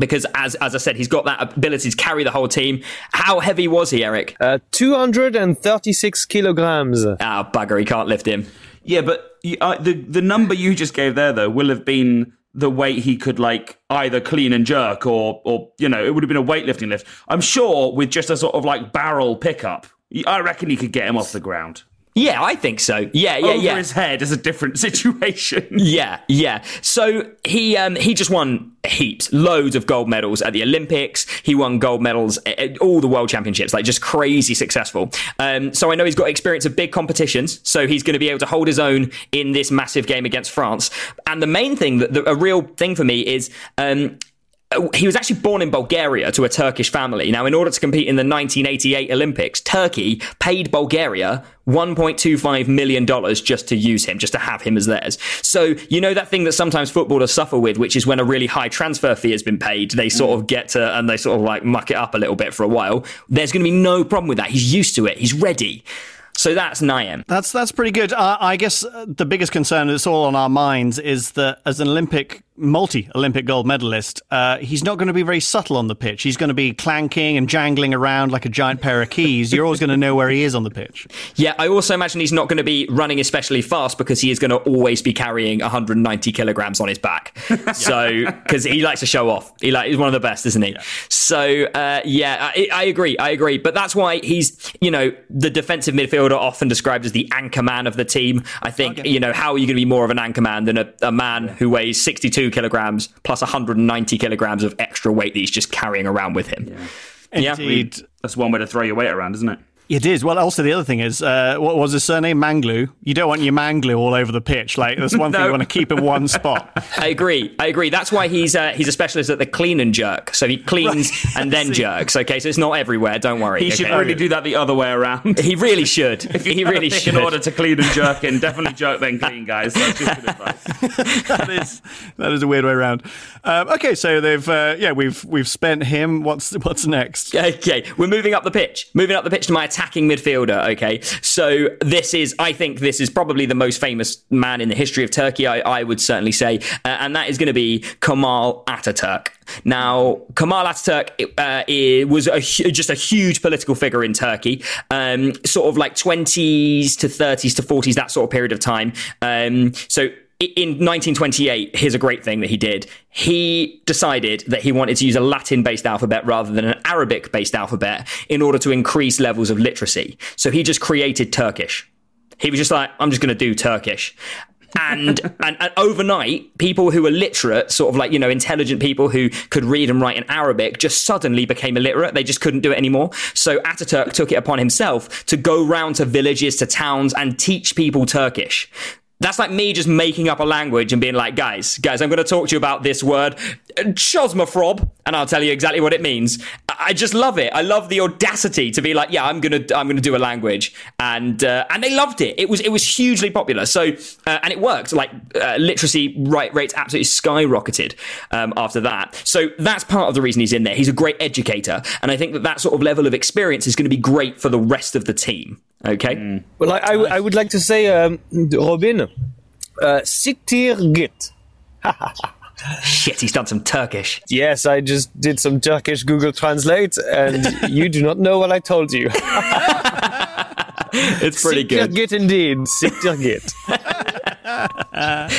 because, as as I said, he's got that ability to carry the whole team. How heavy was he, Eric? Uh, 236 kilograms. Ah, bugger, he can't lift him. Yeah, but you- uh, the the number you just gave there though will have been the weight he could like either clean and jerk or or you know it would have been a weightlifting lift. I'm sure with just a sort of like barrel pickup, I reckon he could get him off the ground. Yeah, I think so. Yeah, yeah, Over yeah. his head is a different situation. Yeah, yeah. So he um, he just won heaps, loads of gold medals at the Olympics. He won gold medals at all the world championships, like just crazy successful. Um, so I know he's got experience of big competitions. So he's going to be able to hold his own in this massive game against France. And the main thing, that the, a real thing for me is. Um, he was actually born in Bulgaria to a Turkish family. Now, in order to compete in the 1988 Olympics, Turkey paid Bulgaria $1.25 million just to use him, just to have him as theirs. So, you know, that thing that sometimes footballers suffer with, which is when a really high transfer fee has been paid, they sort of get to, and they sort of like muck it up a little bit for a while. There's going to be no problem with that. He's used to it. He's ready. So that's Niam. That's that's pretty good. Uh, I guess uh, the biggest concern that's all on our minds is that as an Olympic, multi-Olympic gold medalist, uh, he's not going to be very subtle on the pitch. He's going to be clanking and jangling around like a giant pair of keys. You're always going to know where he is on the pitch. Yeah, I also imagine he's not going to be running especially fast because he is going to always be carrying 190 kilograms on his back. So, because he likes to show off, he like he's one of the best, isn't he? So, uh, yeah, I, I agree, I agree. But that's why he's, you know, the defensive midfielder often described as the anchor man of the team. I think, you know, how are you going to be more of an anchor man than a, a man who weighs 62 kilograms plus 190 kilograms of extra weight that he's just carrying around with him? Yeah. Indeed. That's one way to throw your weight around, isn't it? It is. Well, also the other thing is, uh, what was his surname? Manglu. You don't want your Manglu all over the pitch. Like that's one thing you want to keep in one spot. I agree. I agree. That's why he's uh, he's a specialist at the clean and jerk. So he cleans and then jerks. Okay, so it's not everywhere. Don't worry. He should really do that the other way around. He really should. he really should. In order to clean and jerk in, definitely jerk then clean, guys. That's just good advice. that is that is a weird way around. Um, okay, so they've uh, yeah we've we've spent him. What's what's next? Okay, we're moving up the pitch. Moving up the pitch to my attacking midfielder. Okay, so this is, I think, this is probably the most famous man in the history of Turkey. I, I would certainly say, uh, and that is going to be Kemal Ataturk. Now, Kemal Ataturk uh, was a, just a huge political figure in Turkey, um, sort of like 20s to 30s to 40s, that sort of period of time. Um, so in 1928, here's a great thing that he did. He decided that he wanted to use a Latin based alphabet rather than an Arabic based alphabet in order to increase levels of literacy. So he just created Turkish. He was just like, I'm just going to do Turkish. and, and and overnight, people who were literate, sort of like you know intelligent people who could read and write in Arabic, just suddenly became illiterate. They just couldn't do it anymore. So Ataturk took it upon himself to go round to villages, to towns, and teach people Turkish. That's like me just making up a language and being like, guys, guys, I'm going to talk to you about this word, chosmafrob, and I'll tell you exactly what it means. I I just love it. I love the audacity to be like, yeah, I'm gonna, I'm gonna do a language, and uh, and they loved it. It was, it was hugely popular. So, uh, and it worked. Like uh, literacy right rates absolutely skyrocketed um, after that. So that's part of the reason he's in there. He's a great educator, and I think that that sort of level of experience is going to be great for the rest of the team. Okay. Well, I, I, I would like to say, um, Robin, uh, Siktir Git. Shit, he's done some Turkish. Yes, I just did some Turkish Google Translate, and you do not know what I told you. it's pretty Siktir good. Git indeed. Siktir Git.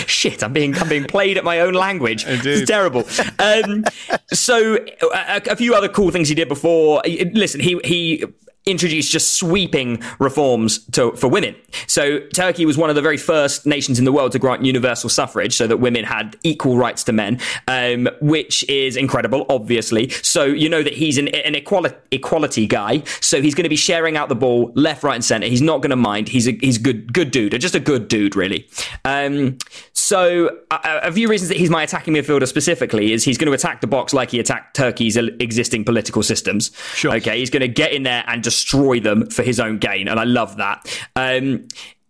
Shit, I'm being I'm being played at my own language. It's terrible. Um, so a, a few other cool things he did before. Listen, he he introduced just sweeping reforms to, for women. So Turkey was one of the very first nations in the world to grant universal suffrage so that women had equal rights to men, um, which is incredible, obviously. So you know that he's an, an equality, equality guy. So he's going to be sharing out the ball left, right, and center. He's not going to mind. He's a he's good good dude, just a good dude, really. Um, so a, a few reasons that he's my attacking midfielder specifically is he's going to attack the box like he attacked Turkey's existing political systems. Sure. Okay, he's going to get in there and destroy them for his own gain, and I love that. Um,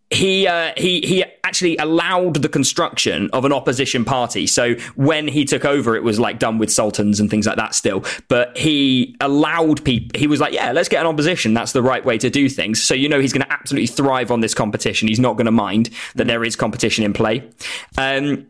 he uh, he he actually allowed the construction of an opposition party. So when he took over, it was like done with sultans and things like that still. But he allowed people. He was like, yeah, let's get an opposition. That's the right way to do things. So you know he's going to absolutely thrive on this competition. He's not going to mind that there is competition in play. Um,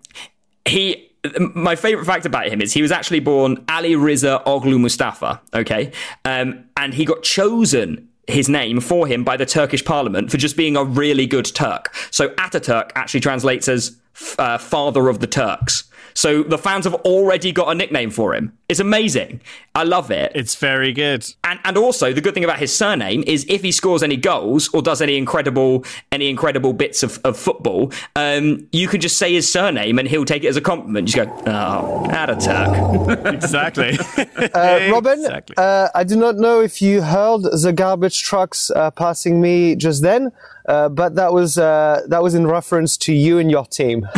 he my favorite fact about him is he was actually born Ali Riza Oglu Mustafa. Okay, um, and he got chosen his name for him by the Turkish parliament for just being a really good Turk. So Ataturk actually translates as uh, father of the Turks. So the fans have already got a nickname for him. It's amazing. I love it. It's very good. And and also the good thing about his surname is if he scores any goals or does any incredible any incredible bits of, of football, um, you can just say his surname and he'll take it as a compliment. Just go, oh, Ataturk. exactly. Uh, Robin, uh, I do not know if you heard the garbage trucks uh, passing me just then, uh, but that was uh, that was in reference to you and your team.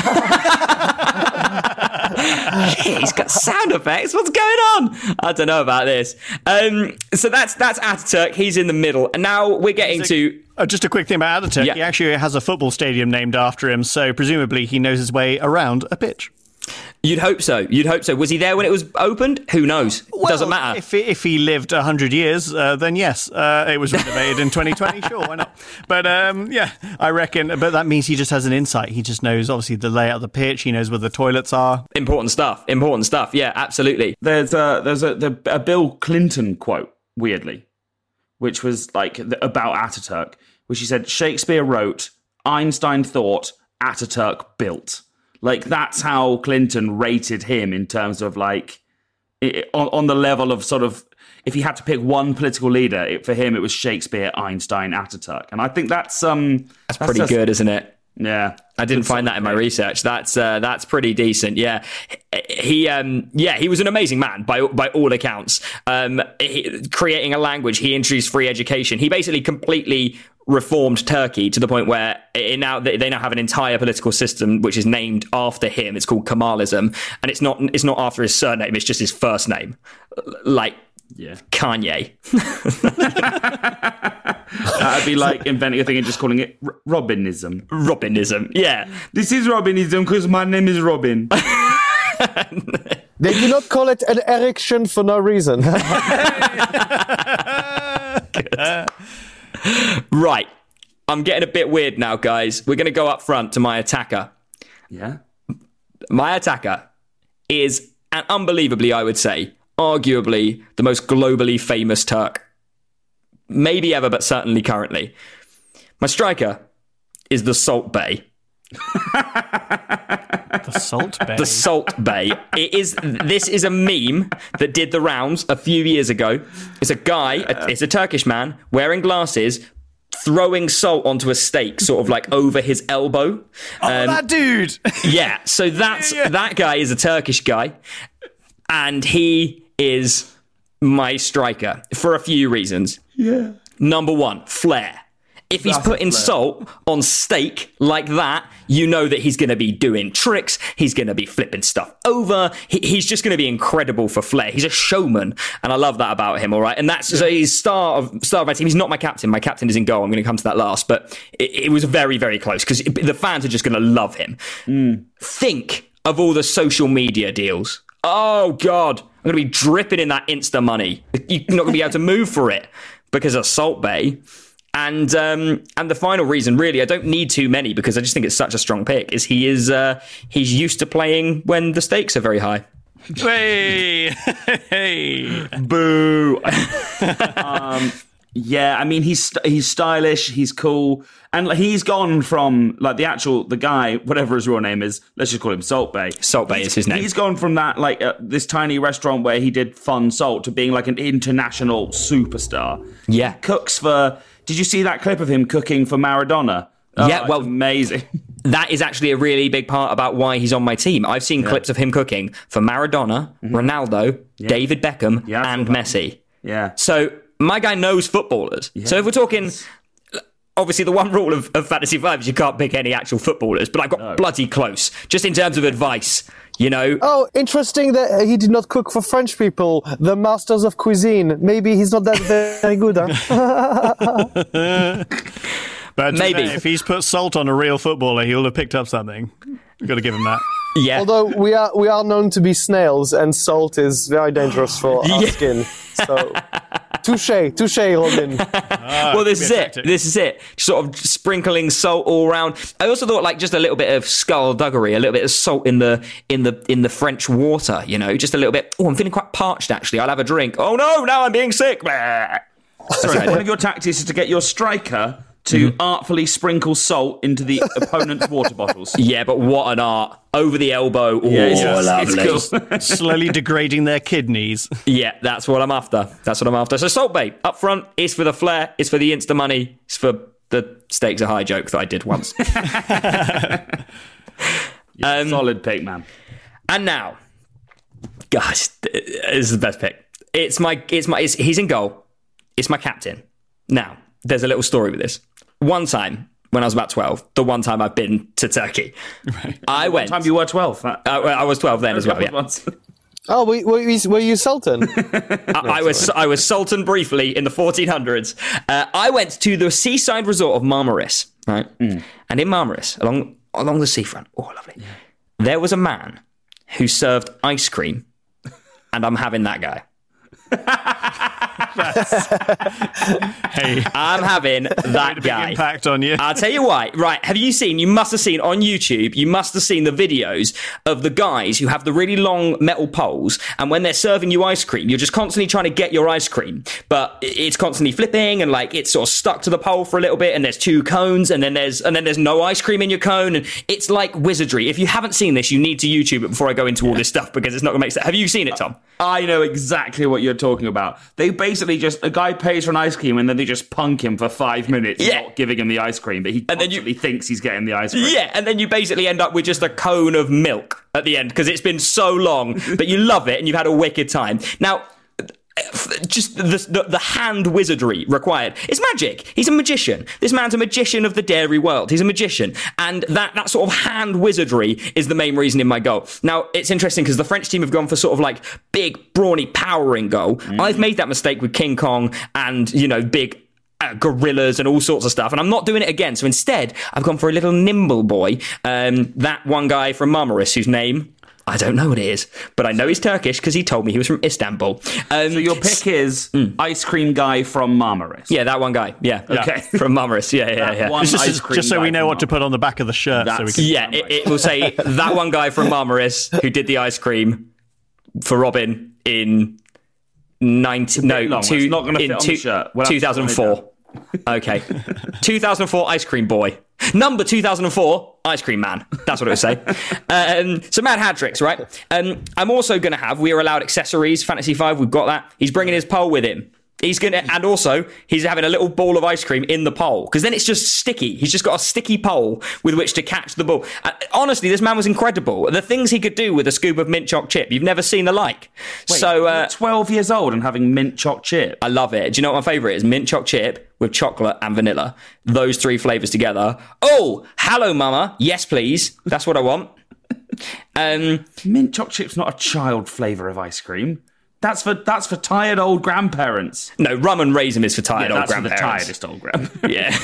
He's got sound effects. What's going on? I don't know about this. Um, so that's that's Ataturk. He's in the middle, and now we're getting to. Uh, just a quick thing about Ataturk. Yeah. He actually has a football stadium named after him, so presumably he knows his way around a pitch. You'd hope so. You'd hope so. Was he there when it was opened? Who knows? Doesn't matter. If, if he lived 100 years, uh, then yes, uh, it was renovated in 2020. Sure, why not? But um, yeah, I reckon. But that means he just has an insight. He just knows, obviously, the layout of the pitch. He knows where the toilets are. Important stuff. Important stuff. Yeah, absolutely. There's a there's a, the, a Bill Clinton quote weirdly, which was like th- about Ataturk, which he said Shakespeare wrote, Einstein thought, Ataturk built. Like that's how Clinton rated him in terms of like on, on the level of sort of if he had to pick one political leader, it, for him it was Shakespeare, Einstein, Ataturk, and I think that's um That's pretty good, isn't it? Yeah, I didn't find that in my research. That's uh, that's pretty decent. Yeah, he um yeah he was an amazing man by by all accounts. Um, he, creating a language, he introduced free education. He basically completely reformed Turkey to the point where it now they they now have an entire political system which is named after him. It's called Kemalism, and it's not it's not after his surname. It's just his first name, like yeah Kanye. That'd be like inventing a thing and just calling it R- Robinism. Robinism, yeah. This is Robinism because my name is Robin. They do not call it an erection for no reason. Right. I'm getting a bit weird now, guys. We're going to go up front to my attacker. Yeah. My attacker is, and unbelievably, I would say, arguably the most globally famous Turk. Maybe ever, but certainly currently. My striker is the Salt Bae. The Salt Bae. The Salt Bae. It is. This is a meme that did the rounds a few years ago. It's a guy. It's a Turkish man wearing glasses, throwing salt onto a steak, sort of like over his elbow. Oh, Um, that dude! yeah. So that's that guy is a Turkish guy, and he is my striker for a few reasons. Yeah. Number one, flair. If he's That's putting salt on steak like that, you know that he's going to be doing tricks. He's going to be flipping stuff over. He, he's just going to be incredible for flair. He's a showman, and I love that about him. All right, and that's so he's star of star of my team. He's not my captain. My captain is in goal. I'm going to come to that last, but it, it was very very close because the fans are just going to love him. Mm. Think of all the social media deals. Oh God, I'm going to be dripping in that Insta money. You're not going to be able to move for it because of Salt Bae. And um, and the final reason, really, I don't need too many because I just think it's such a strong pick. Is he is uh, he's used to playing when the stakes are very high. Hey, hey, Boo. um, Yeah, I mean he's he's stylish, he's cool, and he's gone from like the actual the guy, whatever his real name is. Let's just call him Salt Bae. Salt Bae He's- is his name. He's gone from that like uh, this tiny restaurant where he did fun salt to being like an international superstar. Yeah. He cooks for. Did you see that clip of him cooking for Maradona? Oh, Yeah, well- amazing. That is actually a really big part about why he's on my team. I've seen clips of him cooking for Maradona, Ronaldo, David Beckham, Mm-hmm. Yeah, and. Messi. Yeah. So my guy knows footballers. So if we're talking, obviously the one rule of, of Fantasy Five is you can't pick any actual footballers, but I got bloody close. Just in terms of advice, you know. Oh, interesting that uh, he did not cook for French people, the masters of cuisine. Maybe he's not that very good. Huh? But Maybe. Maybe. if he's put salt on a real footballer, he'll have picked up something. You've got to give him that. Yeah. Although we are we are known to be snails, and salt is very dangerous for our Yeah. skin. So, touche, touche, Robin. Ah, well, this is it. This is it. Sort of sprinkling salt all around. I also thought like just a little bit of skullduggery, a little bit of salt in the in the in the French water. You know, just a little bit. Oh, I'm feeling quite parched. Actually, I'll have a drink. Oh no, now I'm being sick. Sorry, one of your tactics is to get your striker to Mm-hmm. artfully sprinkle salt into the opponent's water bottles. Yeah, but what an art over the elbow. Oh, Yeah, it's- it's lovely. cool. Slowly degrading their kidneys. Yeah, that's what I'm after. That's what I'm after. So Salt bait up front is for the flair, it's for the insta money, it's for the stakes are high joke that I did once. Um, Solid pick, man. And now, guys, this is the best pick. It's my, it's my, it's, he's in goal. It's my captain. Now, there's a little story with this. One time when I was about 12, the one time I've been to Turkey, I went. time you were 12? Uh, I was 12 then as well. Yeah. Oh, were, were, you, were you Sultan? I, I was I was Sultan briefly in the 1400s. Uh, I went to the seaside resort of Marmaris, right? And in Marmaris, along along the seafront, oh lovely, there was a man who served ice cream, and I'm having that guy. Hey, I'm having that guy. impact on you. I'll tell you why. Right, have you seen? You must have seen on YouTube. You must have seen the videos of the guys who have the really long metal poles, and when they're serving you ice cream, you're just constantly trying to get your ice cream, but it's constantly flipping and like it's sort of stuck to the pole for a little bit. And there's two cones, and then there's and then there's no ice cream in your cone, and it's like wizardry. If you haven't seen this, you need to YouTube it before I go into all this stuff because it's not going to make sense. Have you seen it, Tom? I know exactly what you're talking about. They basically just a guy pays for an ice cream and then they just punk him for five minutes, Yeah. not giving him the ice cream, but he And then you- thinks he's getting the ice cream. Yeah, and then you basically end up with just a cone of milk at the end because it's been so long, but you love it and you've had a wicked time. Now, just the, the, the hand wizardry required. It's magic. He's a magician. This man's a magician of the dairy world. He's a magician. And that, that sort of hand wizardry is the main reason in my goal. Now, it's interesting because the French team have gone for sort of like big, brawny, powering goal. I've made that mistake with King Kong and, you know, big uh, gorillas and all sorts of stuff. And I'm not doing it again. So instead, I've gone for a little nimble boy. Um, that one guy from Marmaris, whose name I don't know what it is, but I know he's Turkish because he told me he was from Istanbul. Um, So your pick is ice cream guy from Marmaris. yeah, that one guy. Yeah, Okay. from Marmaris. Yeah, yeah, That yeah. one Just, ice cream just so we know from what to put on the back of the shirt. So we can, Yeah, it, it will say that one guy from Marmaris who did the ice cream for Robin in 90, no, long. two, It's not gonna in fit on the two- shirt. We'll have to 2004. Okay. 2004 Ice Cream Boy. Number 2004 Ice Cream Man. That's what it would say. um, so Mad hat tricks, right? Um, I'm also going to have, we are allowed accessories. Fantasy 5, we've got that. He's bringing his pole with him. He's gonna, and also he's having a little ball of ice cream in the pole because then it's just sticky. He's just got a sticky pole with which to catch the ball. Honestly, this man was incredible. The things he could do with a scoop of mint choc chip, you've never seen the like. Wait, so uh, 12 years old and having mint choc chip. I love it. Do you know what my favorite is? Mint choc chip with chocolate and vanilla. Those three flavors together. Oh, hello, mama. Yes, please. That's what I want. Um, Mint choc chip's not a child flavour of ice cream. That's for that's for tired old grandparents. no, rum and raisin is for tired Yeah, old that's for the tiredest old grandparents. Yeah,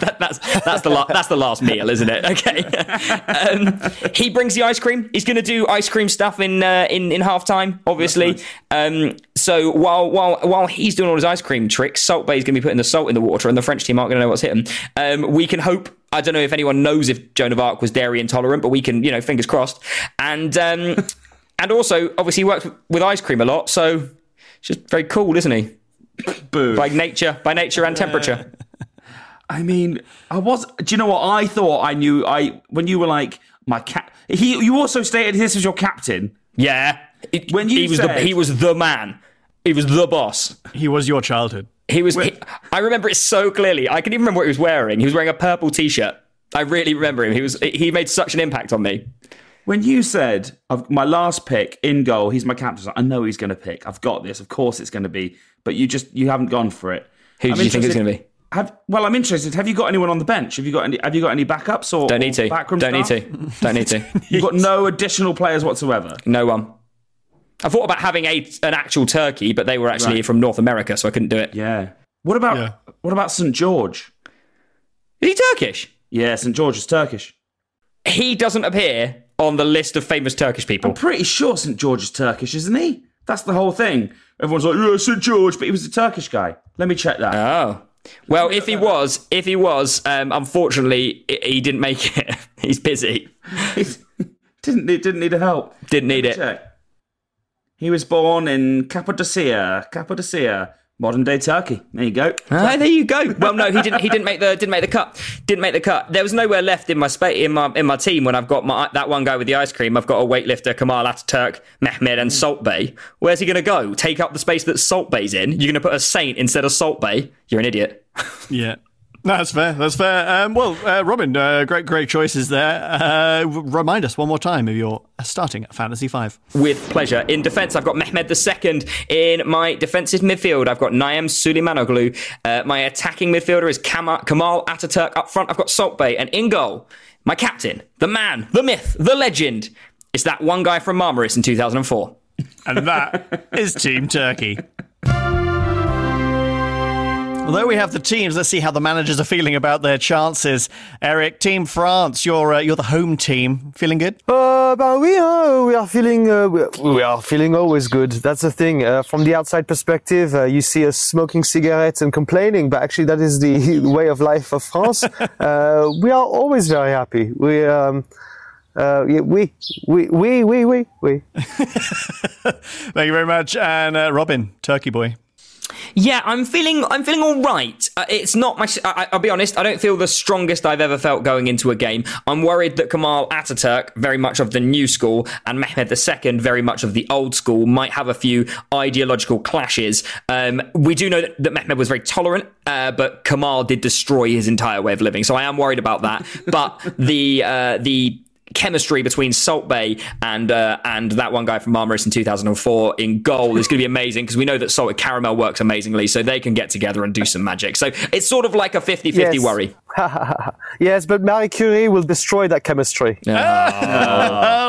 that, that's that's the la- that's the last meal, isn't it? Okay. um, he brings the ice cream. He's going to do ice cream stuff in uh, in in half time, obviously. Um, so while while while he's doing all his ice cream tricks, Salt Bae is going to be putting the salt in the water, and the French team aren't going to know what's hit them. Um, we can hope. I don't know if anyone knows if Joan of Arc was dairy intolerant, but we can, you know, fingers crossed. And um, and also, obviously, he works with ice cream a lot, so it's just very cool, isn't he? Boo. by nature, by nature and temperature. I mean, I was. Do you know what I thought? I knew. I when you were like my cap. He. You also stated this was your captain. Yeah, It- When you he was said- the he was the man, he was the boss. He was your childhood. He was. he- I remember it so clearly. I can even remember what he was wearing. He was wearing a purple t-shirt. I really remember him. He was. He made such an impact on me. When you said I've, my last pick in goal, he's my captain. I know he's going to pick. I've got this. Of course, it's going to be. But you just you haven't gone for it. Who do you think it's going to be? Have, well, I'm interested. Have you got anyone on the bench? Have you got any? Have you got any backups or Don't need or to. backroom Don't need to. Don't need to. You've got no additional players whatsoever. No one. I thought about having a an actual turkey, but they were actually Right. from North America, so I couldn't do it. Yeah. What about Yeah. what about St George? Is he Turkish? Yeah, St George is Turkish. He doesn't appear on the list of famous Turkish people. I'm pretty sure St George is Turkish, isn't he? That's the whole thing. Everyone's like, yeah, St George, but he was a Turkish guy. Let me check that. Oh. Well, if he was, if he was, um, unfortunately, he didn't make it. He's busy. He's- didn't need, didn't need help. Didn't need it. Check. He was born in Cappadocia, Cappadocia, modern day Turkey. There you go. Ah, there you go. Well, no, he didn't. He didn't make the didn't make the cut. Didn't make the cut. There was nowhere left in my spa- in my in my team when I've got my that one guy with the ice cream. I've got a weightlifter, Kamal Ataturk, Mehmed, and Salt Bae. Where's he going to go? Take up the space that Salt Bae's in? You're going to put a Saint instead of Salt Bae? You're an idiot. Yeah. That's fair. That's fair. Um, well, uh, Robin, uh, great, great choices there. Uh, remind us one more time of your starting at Fantasy Five. With pleasure. In defence, I've got Mehmed II. In my defensive midfield, I've got Naim Suleimanoglu. Uh, my attacking midfielder is Kama- Kamal Ataturk. Up front, I've got Salt Bae. And in goal, my captain, the man, the myth, the legend, is that one guy from Marmaris in 2004. And that is Team Turkey. Although we have the teams, let's see how the managers are feeling about their chances. Eric, Team France, you're uh, you're the home team. Feeling good? Uh, but we are we are feeling uh, we we are feeling always good. That's the thing. Uh, from the outside perspective, uh, you see us smoking cigarettes and complaining, but actually that is the way of life of France. uh, we are always very happy. We um, uh, yeah, we we we we we we. Thank you very much. And uh, Robin, Turkey boy. Yeah, I'm feeling I'm feeling all right. Uh, it's not my. I, I'll be honest. I don't feel the strongest I've ever felt going into a game. I'm worried that Kamal Ataturk, very much of the new school, and Mehmed II, very much of the old school, might have a few ideological clashes. Um, we do know that, that Mehmed was very tolerant, uh, but Kamal did destroy his entire way of living. So I am worried about that. but the uh, the chemistry between Salt Bae and uh, and that one guy from Marmaris in 2004 in goal is going to be amazing because we know that Salted Caramel works amazingly, so they can get together and do some magic. So it's sort of like a 50 50 Yes. worry. yes, but Marie Curie will destroy that chemistry.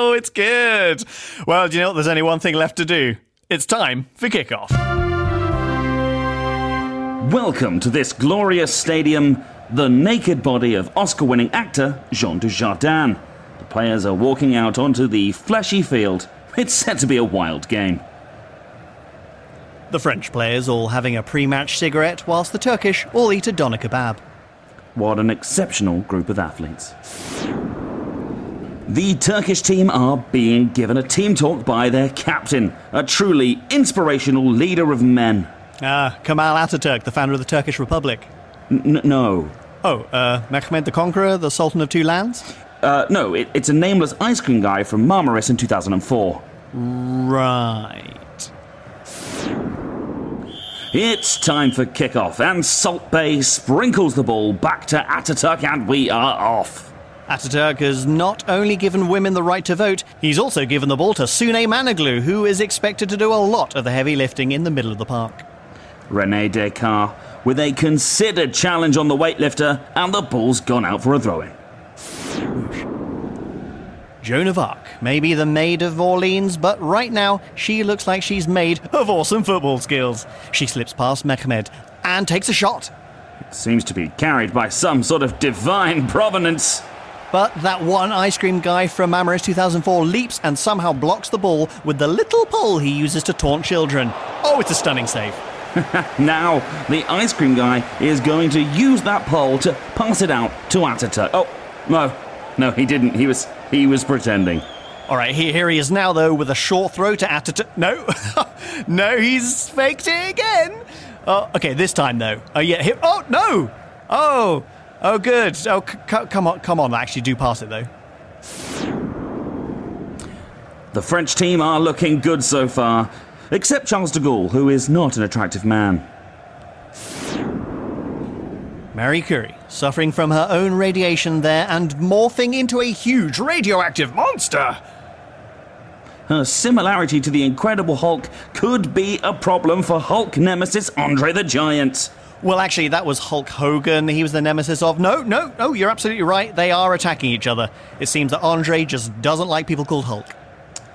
Oh, it's good. Well, do you know what? There's only one thing left to do. It's time for kickoff. Welcome to this glorious stadium, the naked body of Oscar winning actor Jean Dujardin. Players are walking out onto the fleshy field. It's set to be a wild game. The French players all having a pre-match cigarette, whilst the Turkish all eat a doner kebab. What an exceptional group of athletes. The Turkish team are being given a team talk by their captain, a truly inspirational leader of men. Ah, Kemal Ataturk, the founder of the Turkish Republic. N- no. Oh, uh, Mehmed the Conqueror, the Sultan of Two Lands? Uh, no, it, it's a nameless ice cream guy from Marmaris in 2004. Right. It's time for kickoff, and Salt Bae sprinkles the ball back to Ataturk, and we are off. Ataturk has not only given women the right to vote, he's also given the ball to Sune Manoglu, who is expected to do a lot of the heavy lifting in the middle of the park. Rene Descartes with a considered challenge on the weightlifter, and the ball's gone out for a throw in. Joan of Arc may be the maid of Orleans, but right now she looks like she's made of awesome football skills. She slips past Mehmed and takes a shot. It Seems to be carried by some sort of divine provenance. But that one ice cream guy from Marmaris 2004 leaps and somehow blocks the ball with the little pole he uses to taunt children. Oh, it's a stunning save. Now, the ice cream guy is going to use that pole to pass it out to Ataturk. Oh, no. No, he didn't. He was he was pretending. All right, here, here he is now, though, with a short throw to Ataturk. No, no, he's faked it again. Oh, okay, this time though. Oh yeah. Here, oh no. Oh. Oh, good. Oh, c- c- come on, come on. Actually, do pass it though. The French team are looking good so far, except Charles de Gaulle, who is not an attractive man. Marie Curie, suffering from her own radiation there and morphing into a huge radioactive monster. Her similarity to the Incredible Hulk could be a problem for Hulk nemesis Andre the Giant. Well, actually, that was Hulk Hogan. He was the nemesis of. No, no, no, you're absolutely right. They are attacking each other. It seems that Andre just doesn't like people called Hulk.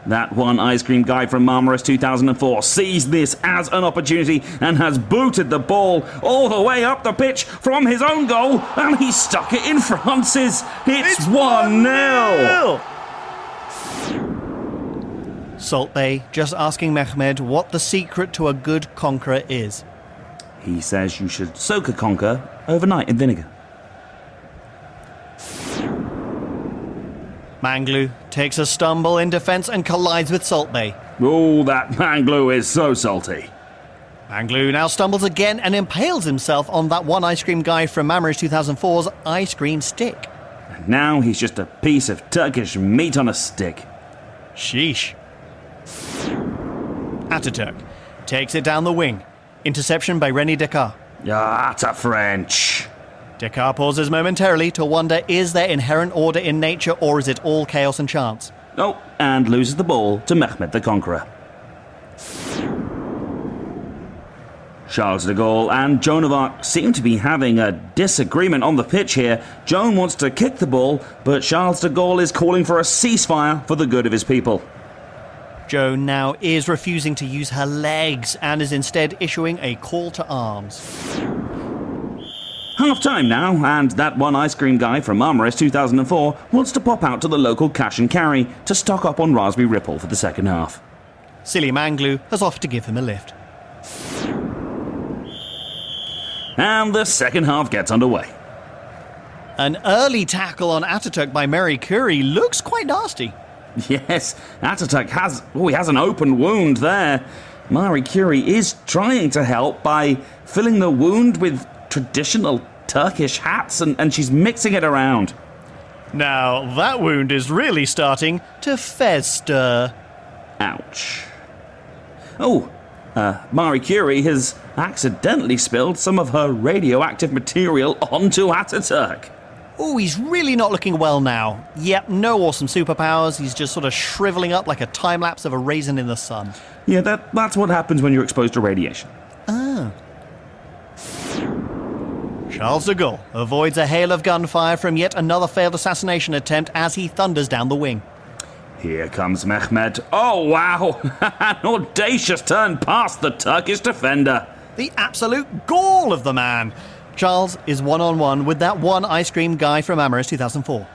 That one ice cream guy from Marmaris 2004 sees this as an opportunity and has booted the ball all the way up the pitch from his own goal, and he stuck it in France's. It's, 1 0. Salt Bae just asking Mehmed what the secret to a good conqueror is. He says you should soak a conker overnight in vinegar. Manglu takes a stumble in defence and collides with Salt Bae. Oh, that Manglu is so salty. Manglu now stumbles again and impales himself on that one ice cream guy from Marmaris 2004's ice cream stick. And now he's just a piece of Turkish meat on a stick. Sheesh. Ataturk takes it down the wing. Interception by René Descartes. Ah, a French. Descartes pauses momentarily to wonder is there inherent order in nature or is it all chaos and chance? Oh, and loses the ball to Mehmed the Conqueror. Charles de Gaulle and Joan of Arc seem to be having a disagreement on the pitch here. Joan wants to kick the ball, but Charles de Gaulle is calling for a ceasefire for the good of his people. Joan now is refusing to use her legs and is instead issuing a call to arms. Half time now, and that one ice cream guy from Marmaris 2004 wants to pop out to the local cash and carry to stock up on Raspberry Ripple for the second half. Silly Manglu has offered to give him a lift. And the second half gets underway. An early tackle on Ataturk by Mary Curie looks quite nasty. Yes, Ataturk has oh, he has an open wound there. Marie Curie is trying to help by filling the wound with traditional Turkish hats and, and she's mixing it around. Now, that wound is really starting to fester. Ouch. Oh, uh, Marie Curie has accidentally spilled some of her radioactive material onto Ataturk. Oh, he's really not looking well now. Yep, no awesome superpowers. He's just sort of shriveling up like a time lapse of a raisin in the sun. Yeah, that, that's what happens when you're exposed to radiation. Ah. Charles de Gaulle avoids a hail of gunfire from yet another failed assassination attempt as he thunders down the wing. Here comes Mehmed. Oh, wow! An audacious turn past the Turkish defender. The absolute gall of the man. Charles is one on one with that one ice cream guy from Marmaris 2004.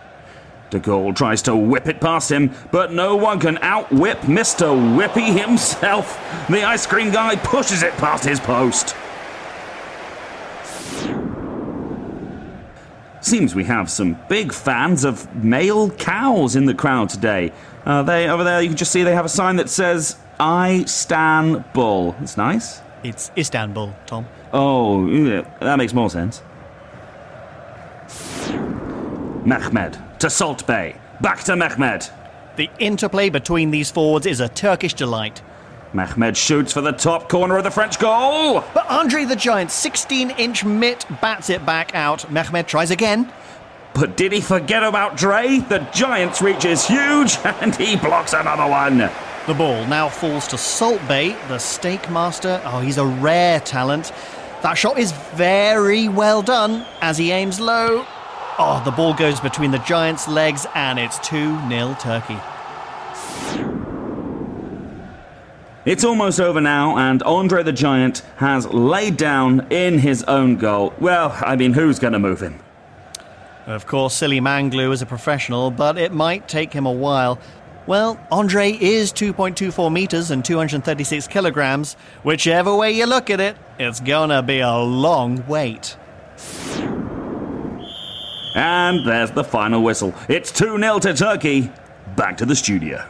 De Gaulle tries to whip it past him, but no one can outwhip Mr. Whippy himself. The ice cream guy pushes it past his post. Seems we have some big fans of male cows in the crowd today. Uh, they over there, you can just see they have a sign that says "I Stan Bull." It's nice. It's Istanbul, Tom. Oh, yeah, that makes more sense. Mehmed to Salt Bae. Back to Mehmed. The interplay between these forwards is a Turkish delight. Mehmed shoots for the top corner of the French goal. But Andre the Giant, 16 inch mitt, bats it back out. Mehmed tries again. But did he forget about Dre? The Giant's reach is huge, and he blocks another one. The ball now falls to Salt Bae, the steak master. Oh, he's a rare talent. That shot is very well done as he aims low. Oh, the ball goes between the Giant's legs, and it's 2 0 Turkey. It's almost over now, and Andre the Giant has laid down in his own goal. Well, I mean, who's going to move him? Of course, Silly Manglu is a professional, but it might take him a while. Well, Andre is 2.24 meters and 236 kilograms. Whichever way you look at it, it's gonna be a long wait. And there's the final whistle. It's 2 0 to Turkey. Back to the studio.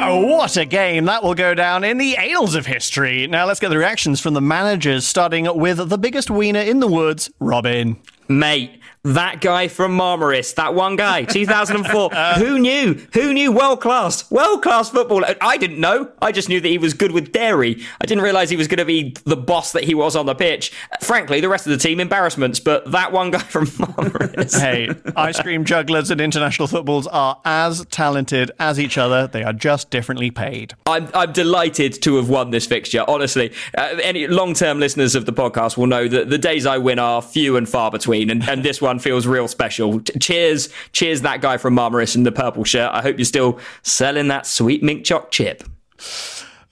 Whoa, what a game. That will go down in the annals of history. Now let's get the reactions from the managers, starting with the biggest wiener in the woods, Robin. Mate, that guy from Marmaris, that one guy, 2004. who knew? Who knew world class? World class football. I didn't know. I just knew that he was good with dairy. I didn't realize he was going to be the boss that he was on the pitch. Frankly, the rest of the team embarrassments, but that one guy from Marmaris. hey, ice cream jugglers and international footballs are as talented as each other. They are just differently paid. I'm, I'm delighted to have won this fixture. Honestly, uh, any long-term listeners of the podcast will know that the days I win are few and far between, and, and this one feels real special. cheers, cheers, that guy from Marmaris in the purple shirt. I hope you're still selling that sweet mink choc chip.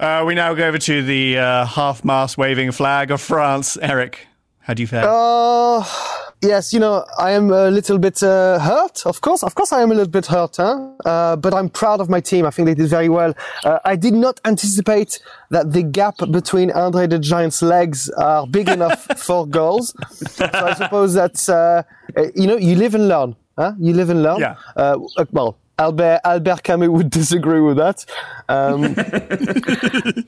Uh, we now go over to the uh, half-mast waving flag of France. Eric, how do you fare? Uh, yes, you know, I am a little bit uh, hurt, of course. Of course, I am a little bit hurt, huh? Uh, but I'm proud of my team. I think they did very well. Uh, I did not anticipate that the gap between Andre the Giant's legs are big enough for goals. So I suppose that's, uh, you know, you live and learn. Huh? You live and learn. Yeah. Uh, well, Albert, Albert Camus would disagree with that. Um,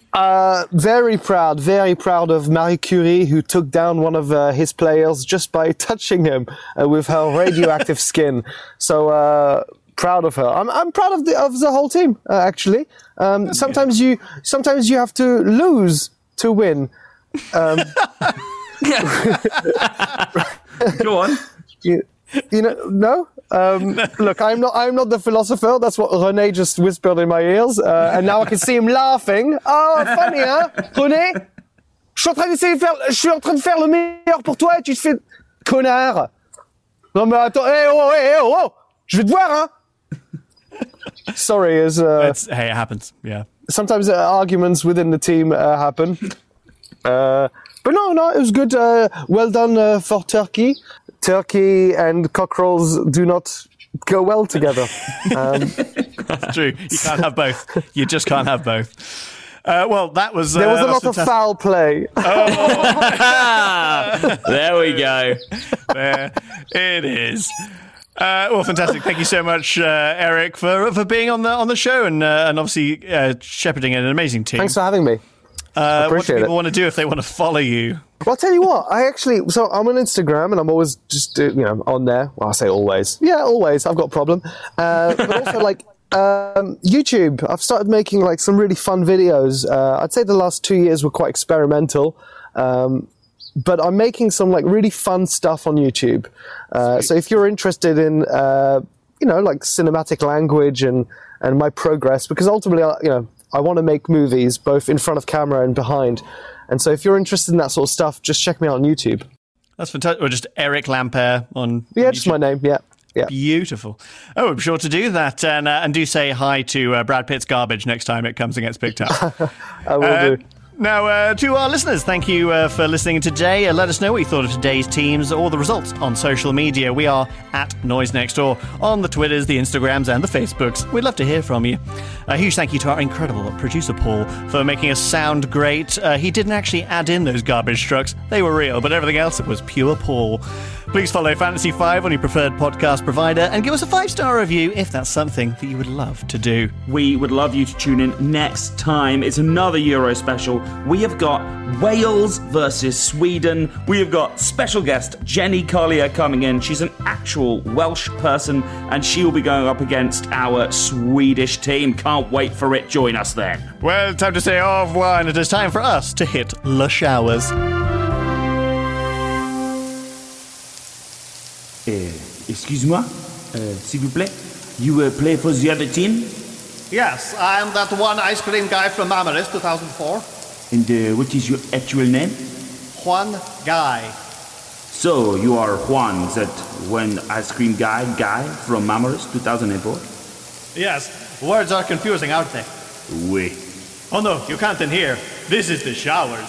uh, very proud, very proud of Marie Curie, who took down one of uh, his players just by touching him uh, with her radioactive skin. So uh, proud of her. I'm, I'm proud of the of the whole team. Uh, actually, um, sometimes you sometimes you have to lose to win. Um, Go on. You, you know, no. Um, look, I'm not. I'm not the philosopher. That's what René just whispered in my ears, uh, and now I can see him laughing. Oh, funny, hein, René? Je suis en train d'essayer de faire. Je suis en train de faire le meilleur pour toi et tu te fais connard. Non mais attends, hey, oh, hey, oh, oh, je vais te voir, hein. Sorry, as uh, It's, hey, it happens. Yeah. sometimes uh, arguments within the team uh, happen. Uh, but no, no, it was good. Uh, well done uh, for Turkey. Turkey and cockerels do not go well together. Um, That's true. You can't have both. You just can't have both. Uh, well, that was. there was uh, a lot that's of fantastic. foul play. there we go. there it is. Uh, well, fantastic! Thank you so much, uh, Eric, for for being on the on the show and uh, and obviously uh, shepherding an amazing team. Thanks for having me. Uh, what do people it. want to do if they want to follow you? Well, I'll tell you what. I actually, so I'm on Instagram and I'm always just, uh, you know, on there. Well, I say always. Yeah, always. I've got a problem. Uh, but also, like, um, YouTube. I've started making like some really fun videos. Uh, I'd say the last two years were quite experimental. Um, but I'm making some like really fun stuff on YouTube. Uh, so if you're interested in, uh, you know, like cinematic language and, and my progress, because ultimately, I- you know, I want to make movies both in front of camera and behind. And so if you're interested in that sort of stuff, just check me out on YouTube. That's fantastic. Or just Eric Lampaert on. Yeah, on just my name. Yeah. Yeah. Beautiful. Oh, I'm sure to do that. And, uh, and do say hi to uh, Brad Pitt's garbage next time it comes and gets picked up. I will Uh, do. Now, uh, to our listeners, thank you uh, for listening today. Uh, let us know what you thought of today's teams or the results on social media. We are at Noise Next Door on the Twitters, the Instagrams, and the Facebooks. We'd love to hear from you. A huge thank you to our incredible producer Paul for making us sound great. Uh, he didn't actually add in those garbage trucks; they were real, but everything else was pure Paul. Please follow Fantasy Five on your preferred podcast provider and give us a five-star review if that's something that you would love to do. We would love you to tune in next time. It's another Euro special. We have got Wales versus Sweden. We have got special guest Jenny Collier coming in. She's an actual Welsh person and she will be going up against our Swedish team. Can't wait for it. Join us then. Well, time to say au revoir, and it is time for us to hit the showers. Uh, excuse-moi, uh, s'il vous plaît. You uh, play for the other team? Yes, I am that one ice cream guy from Amaris 2004. And uh, what is your actual name? Juan Guy. So, you are Juan, that one ice cream guy guy from Mamoris 2004? Yes, words are confusing, aren't they? Oui. Oh no, you can't in here. This is the showers.